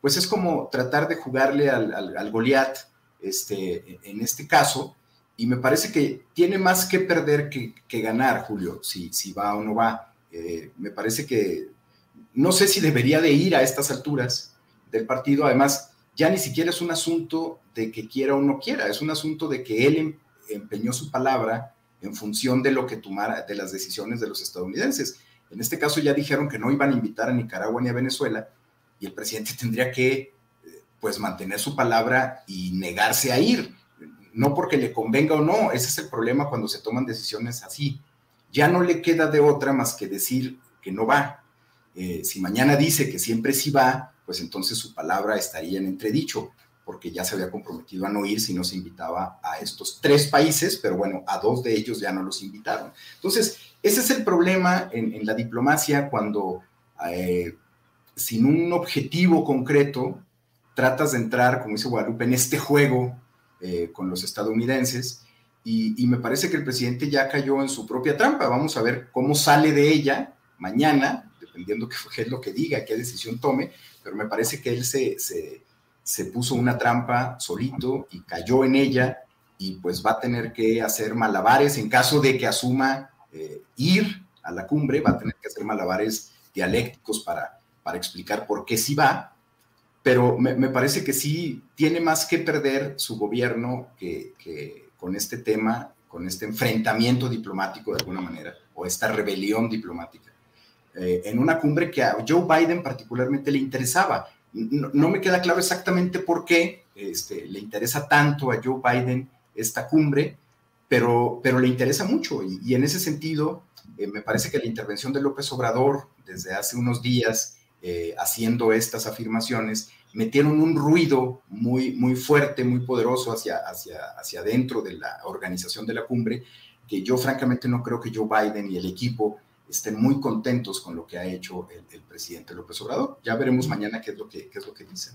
pues es como tratar de jugarle al, Goliat este, en este caso, y me parece que tiene más que perder que, ganar, Julio, si, si va o no va. Eh, me parece que no sé si debería de ir a estas alturas del partido, además ya ni siquiera es un asunto de que quiera o no quiera, es un asunto de que él em, empeñó su palabra en función de lo que tomara, de las decisiones de los estadounidenses. En este caso ya dijeron que no iban a invitar a Nicaragua ni a Venezuela y el presidente tendría que eh, pues mantener su palabra y negarse a ir, no porque le convenga o no, ese es el problema cuando se toman decisiones así. Ya no le queda de otra más que decir que no va. Eh, si mañana dice que siempre sí va, pues entonces su palabra estaría en entredicho porque ya se había comprometido a no ir si no se invitaba a estos tres países, pero bueno, a dos de ellos ya no los invitaron. Entonces, ese es el problema en, la diplomacia cuando eh, sin un objetivo concreto tratas de entrar, como dice Guadalupe, en este juego eh, con los estadounidenses. Y, me parece que el presidente ya cayó en su propia trampa. Vamos a ver cómo sale de ella mañana, dependiendo qué es lo que diga, qué decisión tome, pero me parece que él se, se se puso una trampa solito y cayó en ella y pues va a tener que hacer malabares en caso de que asuma eh, ir a la cumbre, va a tener que hacer malabares dialécticos para, para explicar por qué sí va, pero me, parece que sí tiene más que perder su gobierno que, con este tema, con este enfrentamiento diplomático de alguna manera, o esta rebelión diplomática, eh, en una cumbre que a Joe Biden particularmente le interesaba no, me queda claro exactamente por qué este, le interesa tanto a Joe Biden esta cumbre, pero, pero le interesa mucho. Y, en ese sentido, eh, me parece que la intervención de López Obrador desde hace unos días, eh, haciendo estas afirmaciones, metieron un ruido muy, muy fuerte, muy poderoso hacia, hacia, hacia adentro de la organización de la cumbre, que yo francamente no creo que Joe Biden y el equipo estén muy contentos con lo que ha hecho el, presidente López Obrador. Ya veremos mañana qué es lo que, qué es lo que dicen.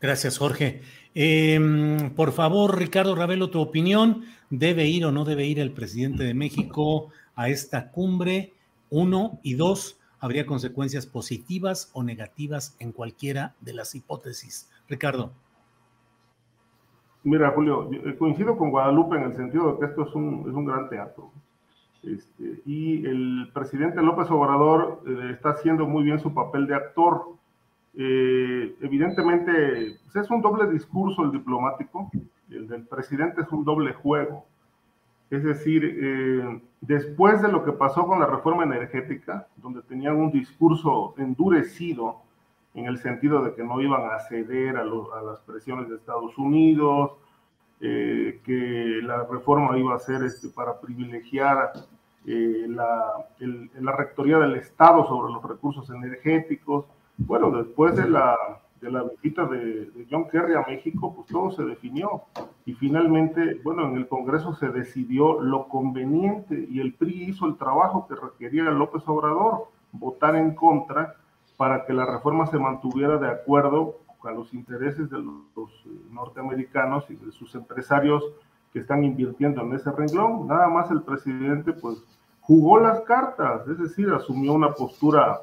Gracias, Jorge. Em, por favor, Ricardo Ravelo, tu opinión. ¿Debe ir o no debe ir el presidente de México a esta cumbre? Uno y dos, ¿habría consecuencias positivas o negativas en cualquiera de las hipótesis? Ricardo. Mira, Julio, coincido con Guadalupe en el sentido de que esto es un, es un gran teatro. Este, y el presidente López Obrador eh, está haciendo muy bien su papel de actor. Eh, evidentemente, pues, es un doble discurso el diplomático, el del presidente es un doble juego. Es decir, eh, después de lo que pasó con la reforma energética, donde tenían un discurso endurecido en el sentido de que no iban a ceder a, las presiones de Estados Unidos, eh, que la reforma iba a ser este, para privilegiar eh, la, la rectoría del Estado sobre los recursos energéticos. Bueno, después de la de la visita de, John Kerry a México, pues todo se definió. Y finalmente, bueno, en el Congreso se decidió lo conveniente y el PRI hizo el trabajo que requería López Obrador, votar en contra para que la reforma se mantuviera de acuerdo a los intereses de los, norteamericanos y de sus empresarios que están invirtiendo en ese renglón. Nada más el presidente pues jugó las cartas, es decir, asumió una postura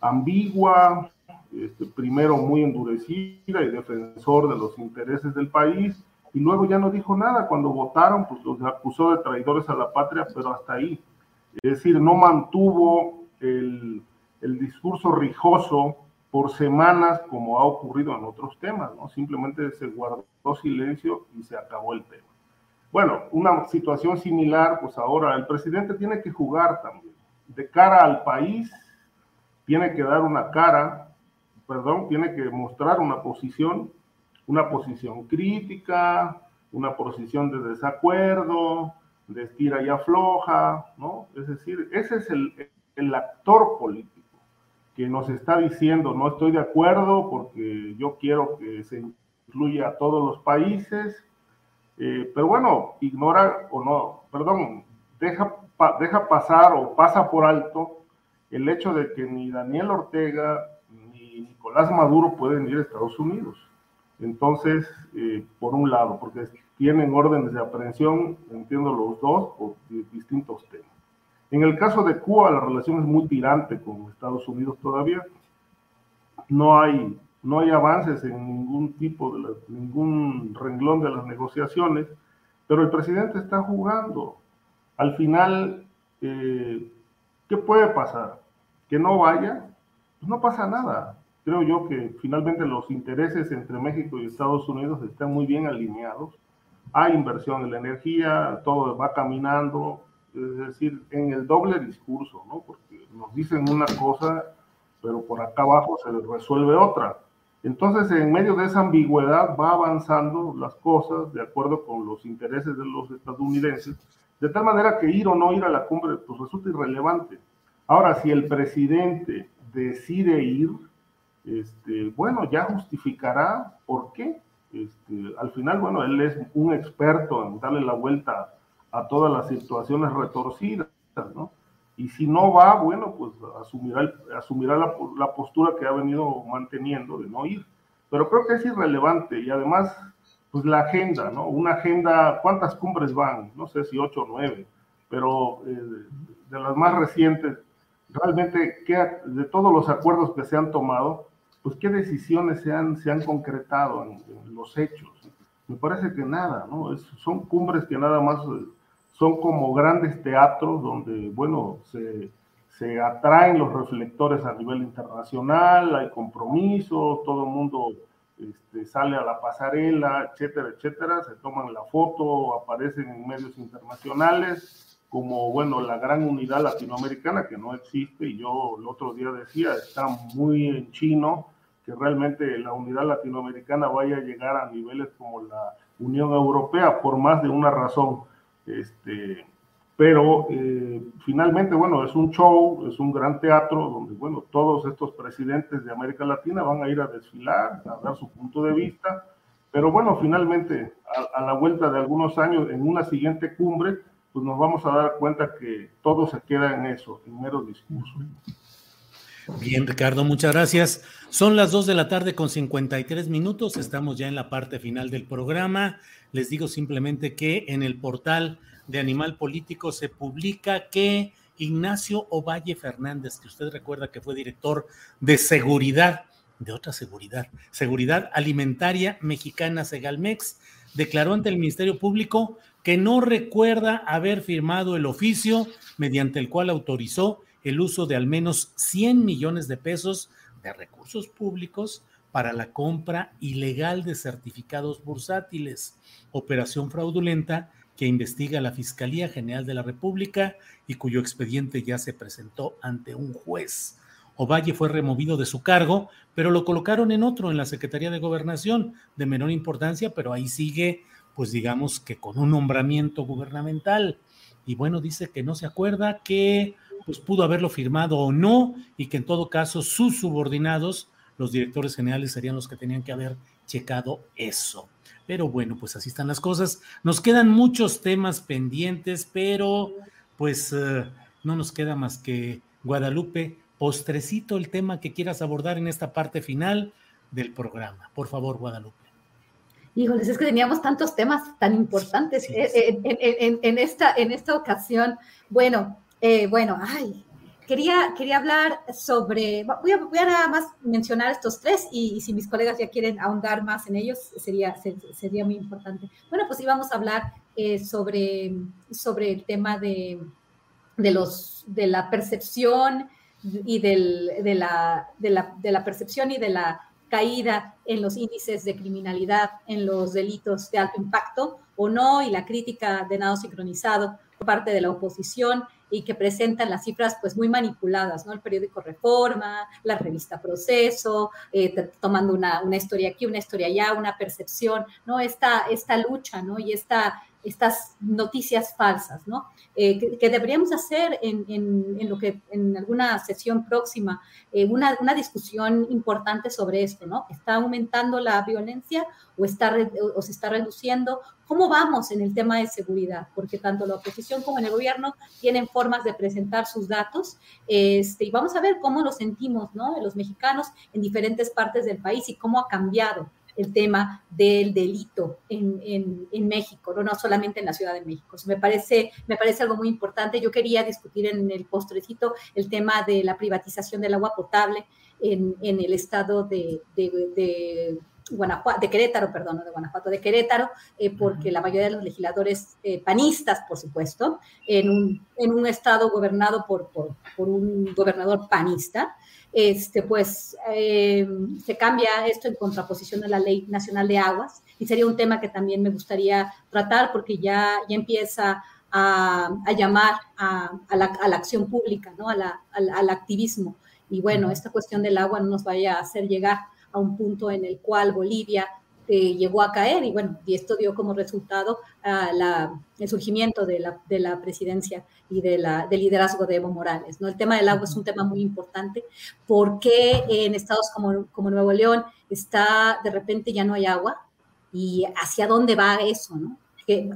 ambigua, este, primero muy endurecida y defensor de los intereses del país, y luego ya no dijo nada. Cuando votaron, pues los acusó de traidores a la patria, pero hasta ahí. Es decir, no mantuvo el, el discurso rijoso por semanas como ha ocurrido en otros temas, ¿no? Simplemente se guardó silencio y se acabó el tema. Bueno, una situación similar, pues ahora el presidente tiene que jugar también. De cara al país, tiene que dar una cara perdón, tiene que mostrar una posición, una posición crítica, una posición de desacuerdo, de estira y afloja, ¿no? Es decir, ese es el, el actor político que nos está diciendo, no estoy de acuerdo porque yo quiero que se incluya a todos los países, eh, pero bueno, ignora o no, perdón, deja, deja pasar o pasa por alto el hecho de que ni Daniel Ortega Nicolás Maduro pueden ir a Estados Unidos. Entonces, eh, por un lado, porque tienen órdenes de aprehensión, entiendo los dos, por distintos temas. En el caso de Cuba, la relación es muy tirante con Estados Unidos todavía. No hay, no hay avances en ningún tipo de ningún renglón de las negociaciones, pero el presidente está jugando. Al final, eh, ¿qué puede pasar? ¿Que no vaya? Pues no pasa nada creo yo que finalmente los intereses entre México y Estados Unidos están muy bien alineados. Hay inversión en la energía, todo va caminando, es decir, en el doble discurso, ¿no? Porque nos dicen una cosa, pero por acá abajo se resuelve otra. Entonces, en medio de esa ambigüedad va avanzando las cosas de acuerdo con los intereses de los estadounidenses, de tal manera que ir o no ir a la cumbre pues resulta irrelevante. Ahora, si el presidente decide ir, este, bueno, ya justificará por qué. Este, al final, bueno, él es un experto en darle la vuelta a todas las situaciones retorcidas, ¿no? Y si no va, bueno, pues asumirá, la, postura que ha venido manteniendo de no ir. Pero creo que es irrelevante y además, pues la agenda, ¿no? Una agenda, ¿cuántas cumbres van? No sé si ocho o nueve, pero eh, de las más recientes, realmente, de todos los acuerdos que se han tomado, pues qué decisiones se han, se han concretado en, los hechos. Me parece que nada, ¿no? son cumbres que nada más eh, son como grandes teatros donde, bueno, se, se atraen los reflectores a nivel internacional, hay compromisos, todo el mundo este, sale a la pasarela, etcétera, etcétera, se toman la foto, aparecen en medios internacionales, como, bueno, la gran unidad latinoamericana que no existe, y yo el otro día decía, está muy en chino que realmente la unidad latinoamericana vaya a llegar a niveles como la Unión Europea, por más de una razón. Este, pero eh, finalmente, bueno, es un show, es un gran teatro donde, bueno, todos estos presidentes de América Latina van a ir a desfilar, a dar su punto de vista, pero bueno, finalmente, a, a la vuelta de algunos años, en una siguiente cumbre, pues nos vamos a dar cuenta que todo se queda en eso, en mero discurso. Bien, Ricardo, muchas gracias. Son las 2 de la tarde con 53 minutos. Estamos ya en la parte final del programa. Les digo simplemente que en el portal de Animal Político se publica que Ignacio Ovalle Fernández, que usted recuerda que fue director de seguridad, de otra seguridad, seguridad alimentaria mexicana Segalmex, declaró ante el Ministerio Público que no recuerda haber firmado el oficio mediante el cual autorizó el uso de al menos 100 millones de pesos de recursos públicos para la compra ilegal de certificados bursátiles, operación fraudulenta que investiga la Fiscalía General de la República y cuyo expediente ya se presentó ante un juez. Ovalle fue removido de su cargo, pero lo colocaron en otro, en la Secretaría de Gobernación, de menor importancia, pero ahí sigue, pues digamos que con un nombramiento gubernamental. Y bueno, dice que no se acuerda, que pues pudo haberlo firmado o no, y que en todo caso sus subordinados, los directores generales, serían los que tenían que haber checado eso. Pero bueno, pues así están las cosas. Nos quedan muchos temas pendientes, pero pues eh, no nos queda más que Guadalupe, postrecito el tema que quieras abordar en esta parte final del programa. Por favor, Guadalupe. Híjoles, es que teníamos tantos temas tan importantes eh, En, esta, en esta ocasión. Bueno, eh, bueno, ay, quería, quería hablar sobre, voy a, voy a nada más mencionar estos tres y, si mis colegas ya quieren ahondar más en ellos, sería, sería muy importante. Bueno, pues íbamos a hablar eh, sobre, sobre el tema de, de, los, de la percepción y del, de, la, de, la, de la percepción y de la caída en los índices de criminalidad, en los delitos de alto impacto o no, y la crítica de nado sincronizado por parte de la oposición y que presentan las cifras pues muy manipuladas, ¿no? El periódico Reforma, la revista Proceso, eh, tomando una, una, historia aquí, una historia allá, una percepción, ¿no? Esta, esta lucha, ¿no? Y esta estas noticias falsas, ¿no? Eh, que, deberíamos hacer en, en, lo que en alguna sesión próxima, eh, una, una, discusión importante sobre esto, ¿no? ¿Está aumentando la violencia o, está, o se está reduciendo? ¿Cómo vamos en el tema de seguridad? Porque tanto la oposición como el gobierno tienen formas de presentar sus datos este, y vamos a ver cómo lo sentimos, ¿no? Los mexicanos en diferentes partes del país y cómo ha cambiado el tema del delito en, en, México, ¿no? no solamente en la Ciudad de México. me, parece, me parece algo muy importante. Yo quería discutir en el postrecito el tema de la privatización del agua potable en, en el estado de, de, Guanajuato, de Querétaro, perdón, de Guanajuato, de Querétaro, eh, porque la mayoría de los legisladores eh, panistas, por supuesto, en un, en un estado gobernado por, por, por un gobernador panista, este, pues eh, se cambia esto en contraposición a la Ley Nacional de Aguas y sería un tema que también me gustaría tratar porque ya, ya empieza a, llamar a, la, acción pública, ¿no? al, activismo. Y bueno, esta cuestión del agua no nos vaya a hacer llegar a un punto en el cual Bolivia llegó a caer y bueno, y esto dio como resultado el surgimiento de la, de la presidencia y de la, del liderazgo de Evo Morales. ¿no? El tema del agua es un tema muy importante porque en estados como, como Nuevo León está, de repente ya no hay agua y hacia dónde va eso, ¿no?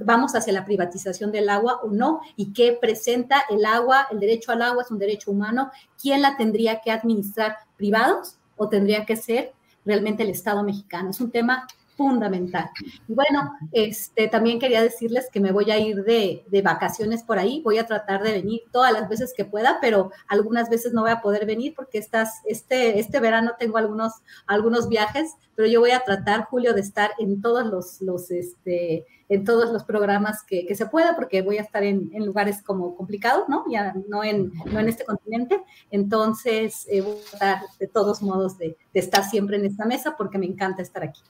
vamos hacia la privatización del agua o no, y qué presenta el agua, el derecho al agua es un derecho humano, ¿quién la tendría que administrar? ¿Privados o tendría que ser realmente el Estado mexicano? Es un tema fundamental. Y bueno, este, también quería decirles que me voy a ir de, de, vacaciones por ahí, voy a tratar de venir todas las veces que pueda, pero algunas veces no voy a poder venir porque estas, este, este verano tengo algunos, algunos viajes, pero yo voy a tratar, Julio, de estar en todos los, los este, en todos los programas que, que, se pueda, porque voy a estar en, en, lugares como complicados, ¿no? Ya no en, no en este continente. Entonces, eh, voy a tratar de todos modos de, de estar siempre en esta mesa porque me encanta estar aquí.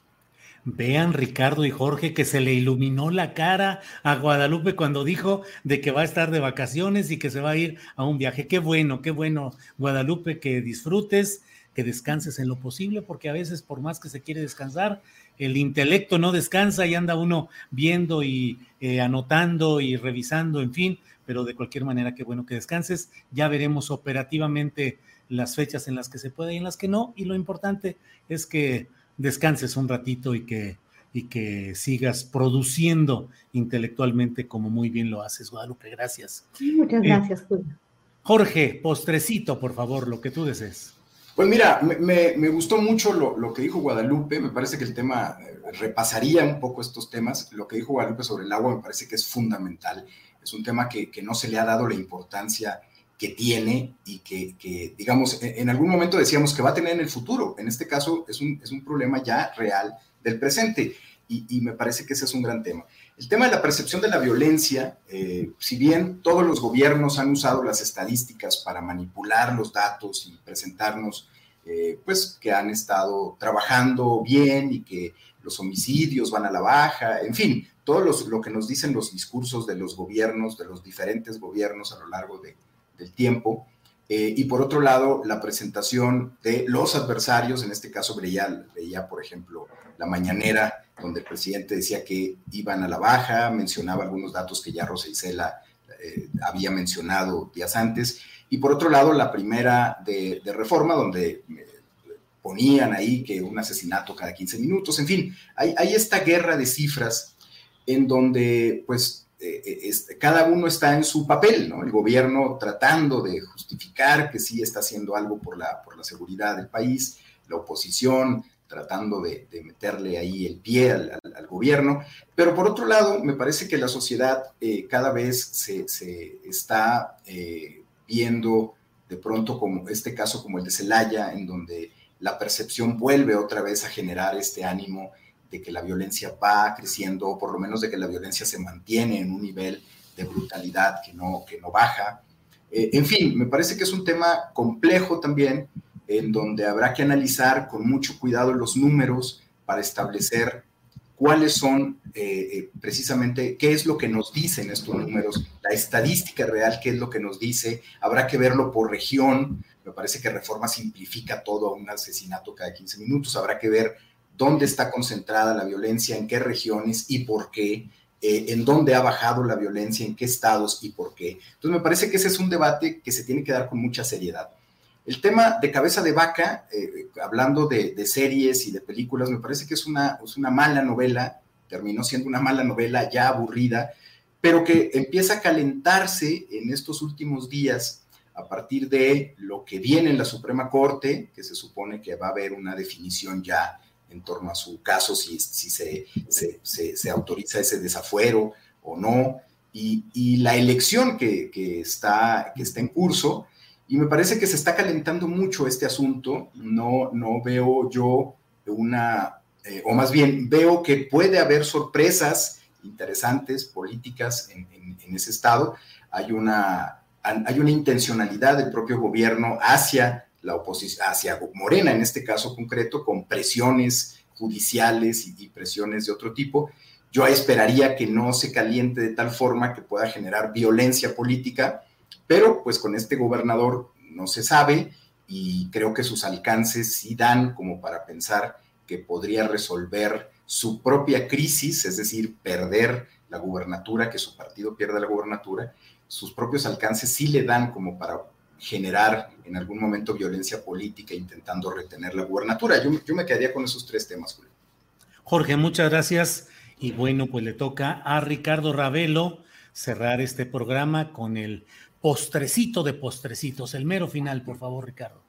Vean Ricardo y Jorge que se le iluminó la cara a Guadalupe cuando dijo de que va a estar de vacaciones y que se va a ir a un viaje. Qué bueno, qué bueno, Guadalupe, que disfrutes, que descanses en lo posible, porque a veces por más que se quiere descansar, el intelecto no descansa y anda uno viendo y eh, anotando y revisando, en fin, pero de cualquier manera, qué bueno que descanses. Ya veremos operativamente las fechas en las que se puede y en las que no, y lo importante es que descanses un ratito y que, y que sigas produciendo intelectualmente como muy bien lo haces, Guadalupe. Gracias. muchas eh, gracias, Julio. Jorge, postrecito, por favor, lo que tú desees. Pues mira, me, me, gustó mucho lo, lo, que dijo Guadalupe, me parece que el tema eh, repasaría un poco estos temas, lo que dijo Guadalupe sobre el agua me parece que es fundamental, es un tema que, que no se le ha dado la importancia que tiene y que, digamos, en algún momento decíamos que va a tener en el futuro. En este caso es un, es un problema ya real del presente y, me parece que ese es un gran tema. El tema de la percepción de la violencia, eh, si bien todos los gobiernos han usado las estadísticas para manipular los datos y presentarnos eh, pues que han estado trabajando bien y que los homicidios van a la baja, en fin, todo lo que nos dicen los discursos de los gobiernos, de los diferentes gobiernos a lo largo del tiempo. Eh, y por otro lado, la presentación de los adversarios, en este caso veía, veía, por ejemplo, la mañanera, donde el presidente decía que iban a la baja, mencionaba algunos datos que ya Rosa Isela eh, había mencionado días antes, y por otro lado, la primera de, reforma, donde eh, ponían ahí que un asesinato cada 15 minutos, en fin, hay, esta guerra de cifras en donde pues cada uno está en su papel, ¿no? El gobierno tratando de justificar que sí está haciendo algo por la, por la seguridad del país, la oposición tratando de, meterle ahí el pie al, gobierno, pero por otro lado, me parece que la sociedad eh, cada vez se, está viendo de pronto como este caso como el de Celaya, en donde la percepción vuelve otra vez a generar este ánimo de que la violencia va creciendo, o por lo menos de que la violencia se mantiene en un nivel de brutalidad que no, que no baja. Eh, en fin, me parece que es un tema complejo también, en donde habrá que analizar con mucho cuidado los números para establecer cuáles son eh, eh, precisamente, qué es lo que nos dicen estos números, la estadística real, qué es lo que nos dice, habrá que verlo por región, me parece que Reforma simplifica todo a un asesinato cada 15 minutos, habrá que ver dónde está concentrada la violencia, en qué regiones y por qué, eh, en dónde ha bajado la violencia, en qué estados y por qué. Entonces me parece que ese es un debate que se tiene que dar con mucha seriedad. El tema de cabeza de vaca, eh, hablando de, series y de películas, me parece que es una, es una mala novela, terminó siendo una mala novela ya aburrida, pero que empieza a calentarse en estos últimos días a partir de lo que viene en la Suprema Corte, que se supone que va a haber una definición ya en torno a su caso, si, si se, se, autoriza ese desafuero o no, y, la elección que, está, que está en curso. Y me parece que se está calentando mucho este asunto. No, no veo yo una, eh, o más bien veo que puede haber sorpresas interesantes políticas en, en ese estado. Hay una, hay una intencionalidad del propio gobierno hacia la oposición, hacia Morena en este caso concreto, con presiones judiciales y, presiones de otro tipo. Yo esperaría que no se caliente de tal forma que pueda generar violencia política, pero pues con este gobernador no se sabe y creo que sus alcances sí dan como para pensar que podría resolver su propia crisis, es decir, perder la gubernatura, que su partido pierda la gubernatura, sus propios alcances sí le dan como para generar en algún momento violencia política intentando retener la gubernatura. Yo, yo me quedaría con esos tres temas, Julio. Jorge, muchas gracias. Y bueno, pues le toca a Ricardo Ravelo cerrar este programa con el postrecito de postrecitos, el mero final, por favor, Ricardo.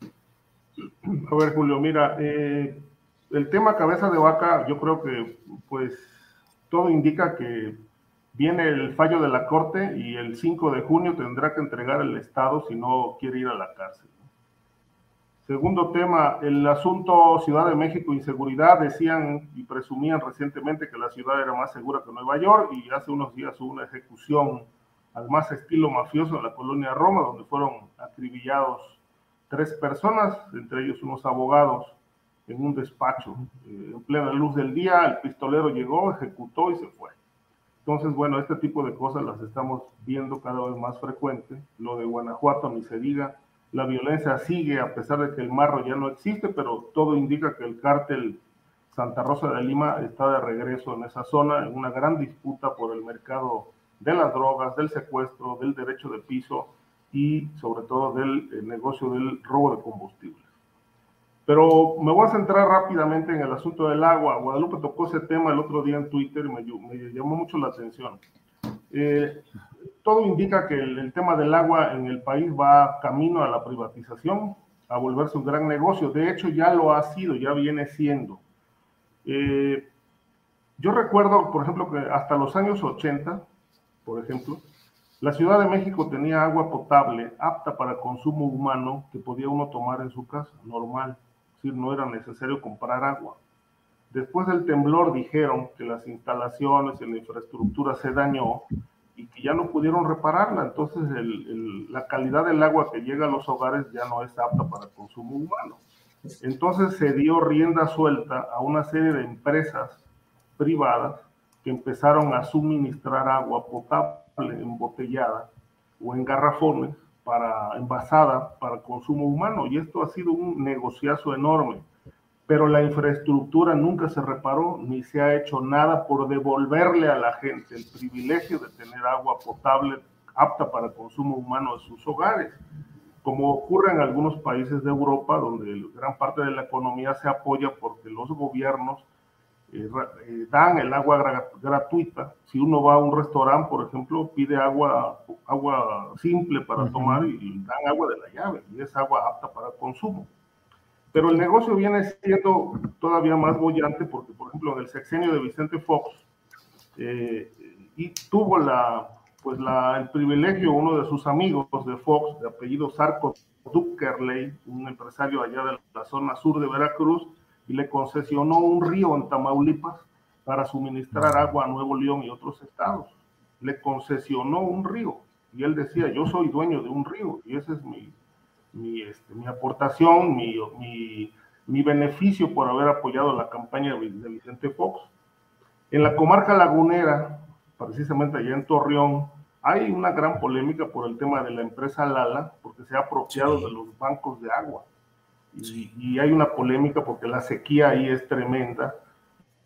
A ver, Julio, mira, eh, el tema cabeza de vaca, yo creo que pues todo indica que Viene el fallo de la Corte y el 5 de junio tendrá que entregar el Estado si no quiere ir a la cárcel. Segundo tema, el asunto Ciudad de México, inseguridad. Decían y presumían recientemente que la ciudad era más segura que Nueva York y hace unos días hubo una ejecución al más estilo mafioso en la colonia Roma, donde fueron acribillados tres personas, entre ellos unos abogados, en un despacho. Eh, en plena luz del día, el pistolero llegó, ejecutó y se fue. Entonces, bueno, este tipo de cosas las estamos viendo cada vez más frecuente. Lo de Guanajuato, ni se diga, la violencia sigue a pesar de que el marro ya no existe, pero todo indica que el cártel Santa Rosa de Lima está de regreso en esa zona, en una gran disputa por el mercado de las drogas, del secuestro, del derecho de piso y sobre todo del eh, negocio del robo de combustible. Pero me voy a centrar rápidamente en el asunto del agua. Guadalupe tocó ese tema el otro día en Twitter y me, llamó mucho la atención. Eh, todo indica que el, tema del agua en el país va camino a la privatización, a volverse un gran negocio. De hecho, ya lo ha sido, ya viene siendo. Eh, yo recuerdo, por ejemplo, que hasta los años 80, por ejemplo, la Ciudad de México tenía agua potable apta para consumo humano que podía uno tomar en su casa, normal decir, no era necesario comprar agua. Después del temblor dijeron que las instalaciones y la infraestructura se dañó y que ya no pudieron repararla. Entonces la calidad del agua que llega a los hogares ya no es apta para consumo humano. Entonces se dio rienda suelta a una serie de empresas privadas que empezaron a suministrar agua potable embotellada o en garrafones para envasada para consumo humano y esto ha sido un negociazo enorme. Pero la infraestructura nunca se reparó ni se ha hecho nada por devolverle a la gente el privilegio de tener agua potable apta para consumo humano en sus hogares, como ocurre en algunos países de Europa, donde gran parte de la economía se apoya porque los gobiernos eh, eh, dan el agua gratuita. Si uno va a un restaurante, por ejemplo, pide agua, agua simple para tomar y dan agua de la llave, y es agua apta para consumo. Pero el negocio viene siendo todavía más bollante porque, por ejemplo, en el sexenio de Vicente Fox, eh, y tuvo la, pues la, el privilegio, uno de sus amigos de Fox, de apellido Sarco Duckerley, un empresario allá de la zona sur de Veracruz, y le concesionó un río en Tamaulipas para suministrar agua a Nuevo León y otros estados. Le concesionó un río y él decía, yo soy dueño de un río y ese es mi, mi, este, mi aportación, mi, mi, mi, beneficio por haber apoyado la campaña de Vicente Fox. En la comarca lagunera, precisamente allá en Torreón, hay una gran polémica por el tema de la empresa Lala, porque se ha apropiado de los bancos de agua. Y, hay una polémica porque la sequía ahí es tremenda.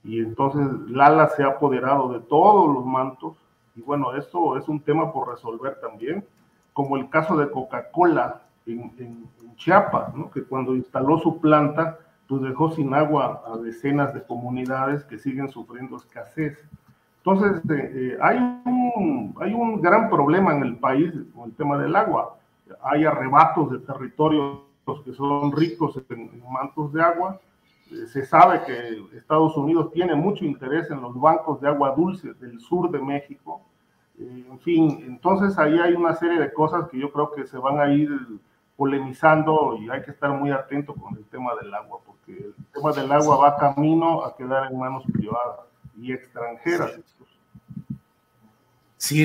Y entonces Lala se ha apoderado de todos los mantos. Y bueno, esto es un tema por resolver también, como el caso de Coca-Cola, en, Chiapas, ¿no? que cuando instaló su planta, pues dejó sin agua a decenas de comunidades que siguen sufriendo escasez. Entonces, eh, eh, hay, un, hay un gran problema en el país con el tema del agua. Hay arrebatos de territorios que son ricos en, mantos de agua. Eh, se sabe que Estados Unidos tiene mucho interés en los bancos de agua dulce del sur de México. en fin, entonces ahí hay una serie de cosas que yo creo que se van a ir polemizando y hay que estar muy atento con el tema del agua, porque el tema del agua va camino a quedar en manos privadas y extranjeras. Sí,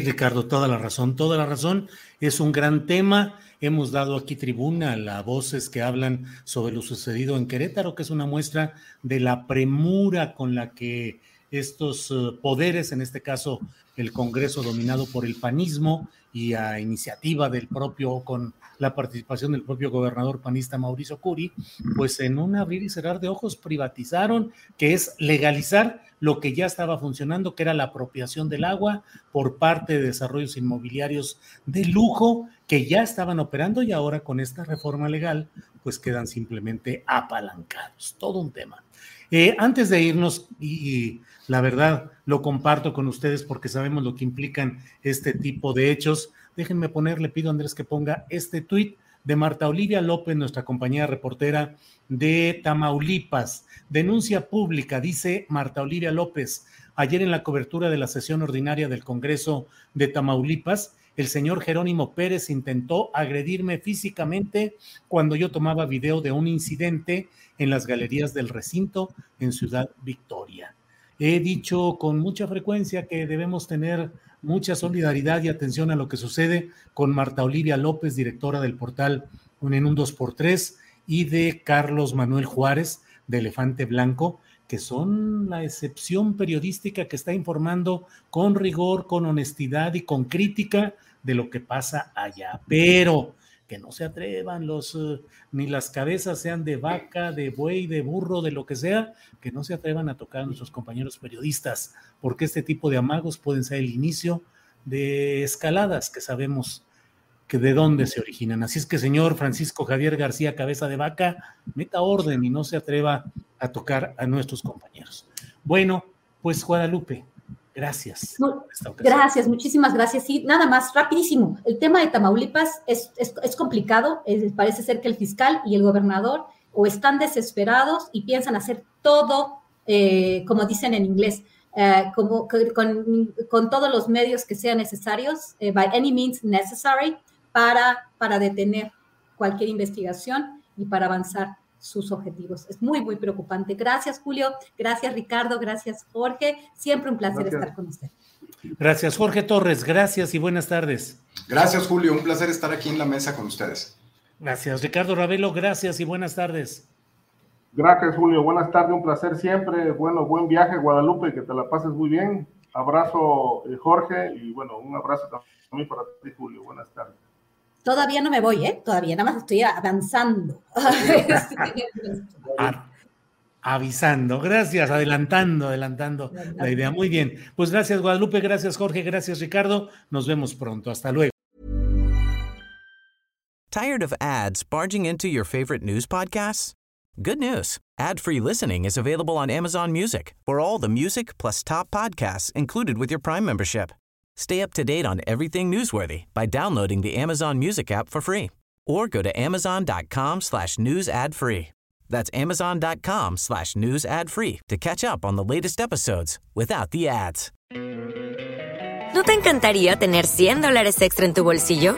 Ricardo, toda la razón, toda la razón. Es un gran tema. Hemos dado aquí tribuna a voces que hablan sobre lo sucedido en Querétaro, que es una muestra de la premura con la que estos eh, poderes, en este caso el Congreso dominado por el panismo y a iniciativa del propio, con la participación del propio gobernador panista Mauricio Curi, pues en un abrir y cerrar de ojos privatizaron, que es legalizar lo que ya estaba funcionando, que era la apropiación del agua por parte de desarrollos inmobiliarios de lujo que ya estaban operando y ahora con esta reforma legal, pues quedan simplemente apalancados. Todo un tema. Eh, antes de irnos, y, la verdad lo comparto con ustedes porque sabemos lo que implican este tipo de hechos, déjenme poner, le pido a Andrés que ponga este tuit de Marta Olivia López, nuestra compañera reportera de Tamaulipas. Denuncia pública, dice Marta Olivia López. Ayer en la cobertura de la sesión ordinaria del Congreso de Tamaulipas, el señor Jerónimo Pérez intentó agredirme físicamente cuando yo tomaba video de un incidente en las galerías del recinto en Ciudad Victoria. He dicho con mucha frecuencia que debemos tener mucha solidaridad y atención a lo que sucede con Marta Olivia López, directora del portal en un 2x3, y de Carlos Manuel Juárez, de Elefante Blanco, que son la excepción periodística que está informando con rigor, con honestidad y con crítica de lo que pasa allá. Pero que no se atrevan los, eh, ni las cabezas sean de vaca, de buey, de burro, de lo que sea, que no se atrevan a tocar a nuestros compañeros periodistas, porque este tipo de amagos pueden ser el inicio de escaladas que sabemos que de dónde se originan. Así es que, señor Francisco Javier García, cabeza de vaca, meta orden y no se atreva a tocar a nuestros compañeros. Bueno, pues Guadalupe, Gracias. gracias, muchísimas gracias. Sí, nada más, rapidísimo. El tema de Tamaulipas es, es, complicado. parece ser que el fiscal y el gobernador o están desesperados y piensan hacer todo, eh, como dicen en inglés, eh, como, con, con, todos los medios que sean necesarios, eh, by any means necessary, para, para detener cualquier investigación y para avanzar sus objetivos. Es muy, muy preocupante. Gracias, Julio. Gracias, Ricardo. Gracias, Jorge. Siempre un placer estar con usted. Gracias, Jorge Torres. Gracias y buenas tardes. Gracias, Julio. Un placer estar aquí en la mesa con ustedes. Gracias, Ricardo Ravelo. Gracias y buenas tardes. Gracias, Julio. Buenas tardes. Un placer siempre. Bueno, buen viaje, Guadalupe. Que te la pases muy bien. Abrazo, eh, Jorge. Y bueno, un abrazo también para ti, Julio. Buenas tardes. Todavía no me voy, ¿eh? Todavía nada más estoy avanzando. (laughs) avisando, gracias, adelantando, adelantando la idea. Muy bien. Pues gracias, Guadalupe, gracias, Jorge, gracias, Ricardo. Nos vemos pronto. Hasta luego. Tired of ads barging into your favorite news podcasts? Good news. Ad-free listening is available on Amazon Music. For all the music plus top podcasts included with your Prime membership. Stay up to date on everything newsworthy by downloading the Amazon Music app for free or go to amazon.com slash news ad free. That's amazon.com slash news ad free to catch up on the latest episodes without the ads. ¿No te encantaría tener 100 dólares extra en tu bolsillo?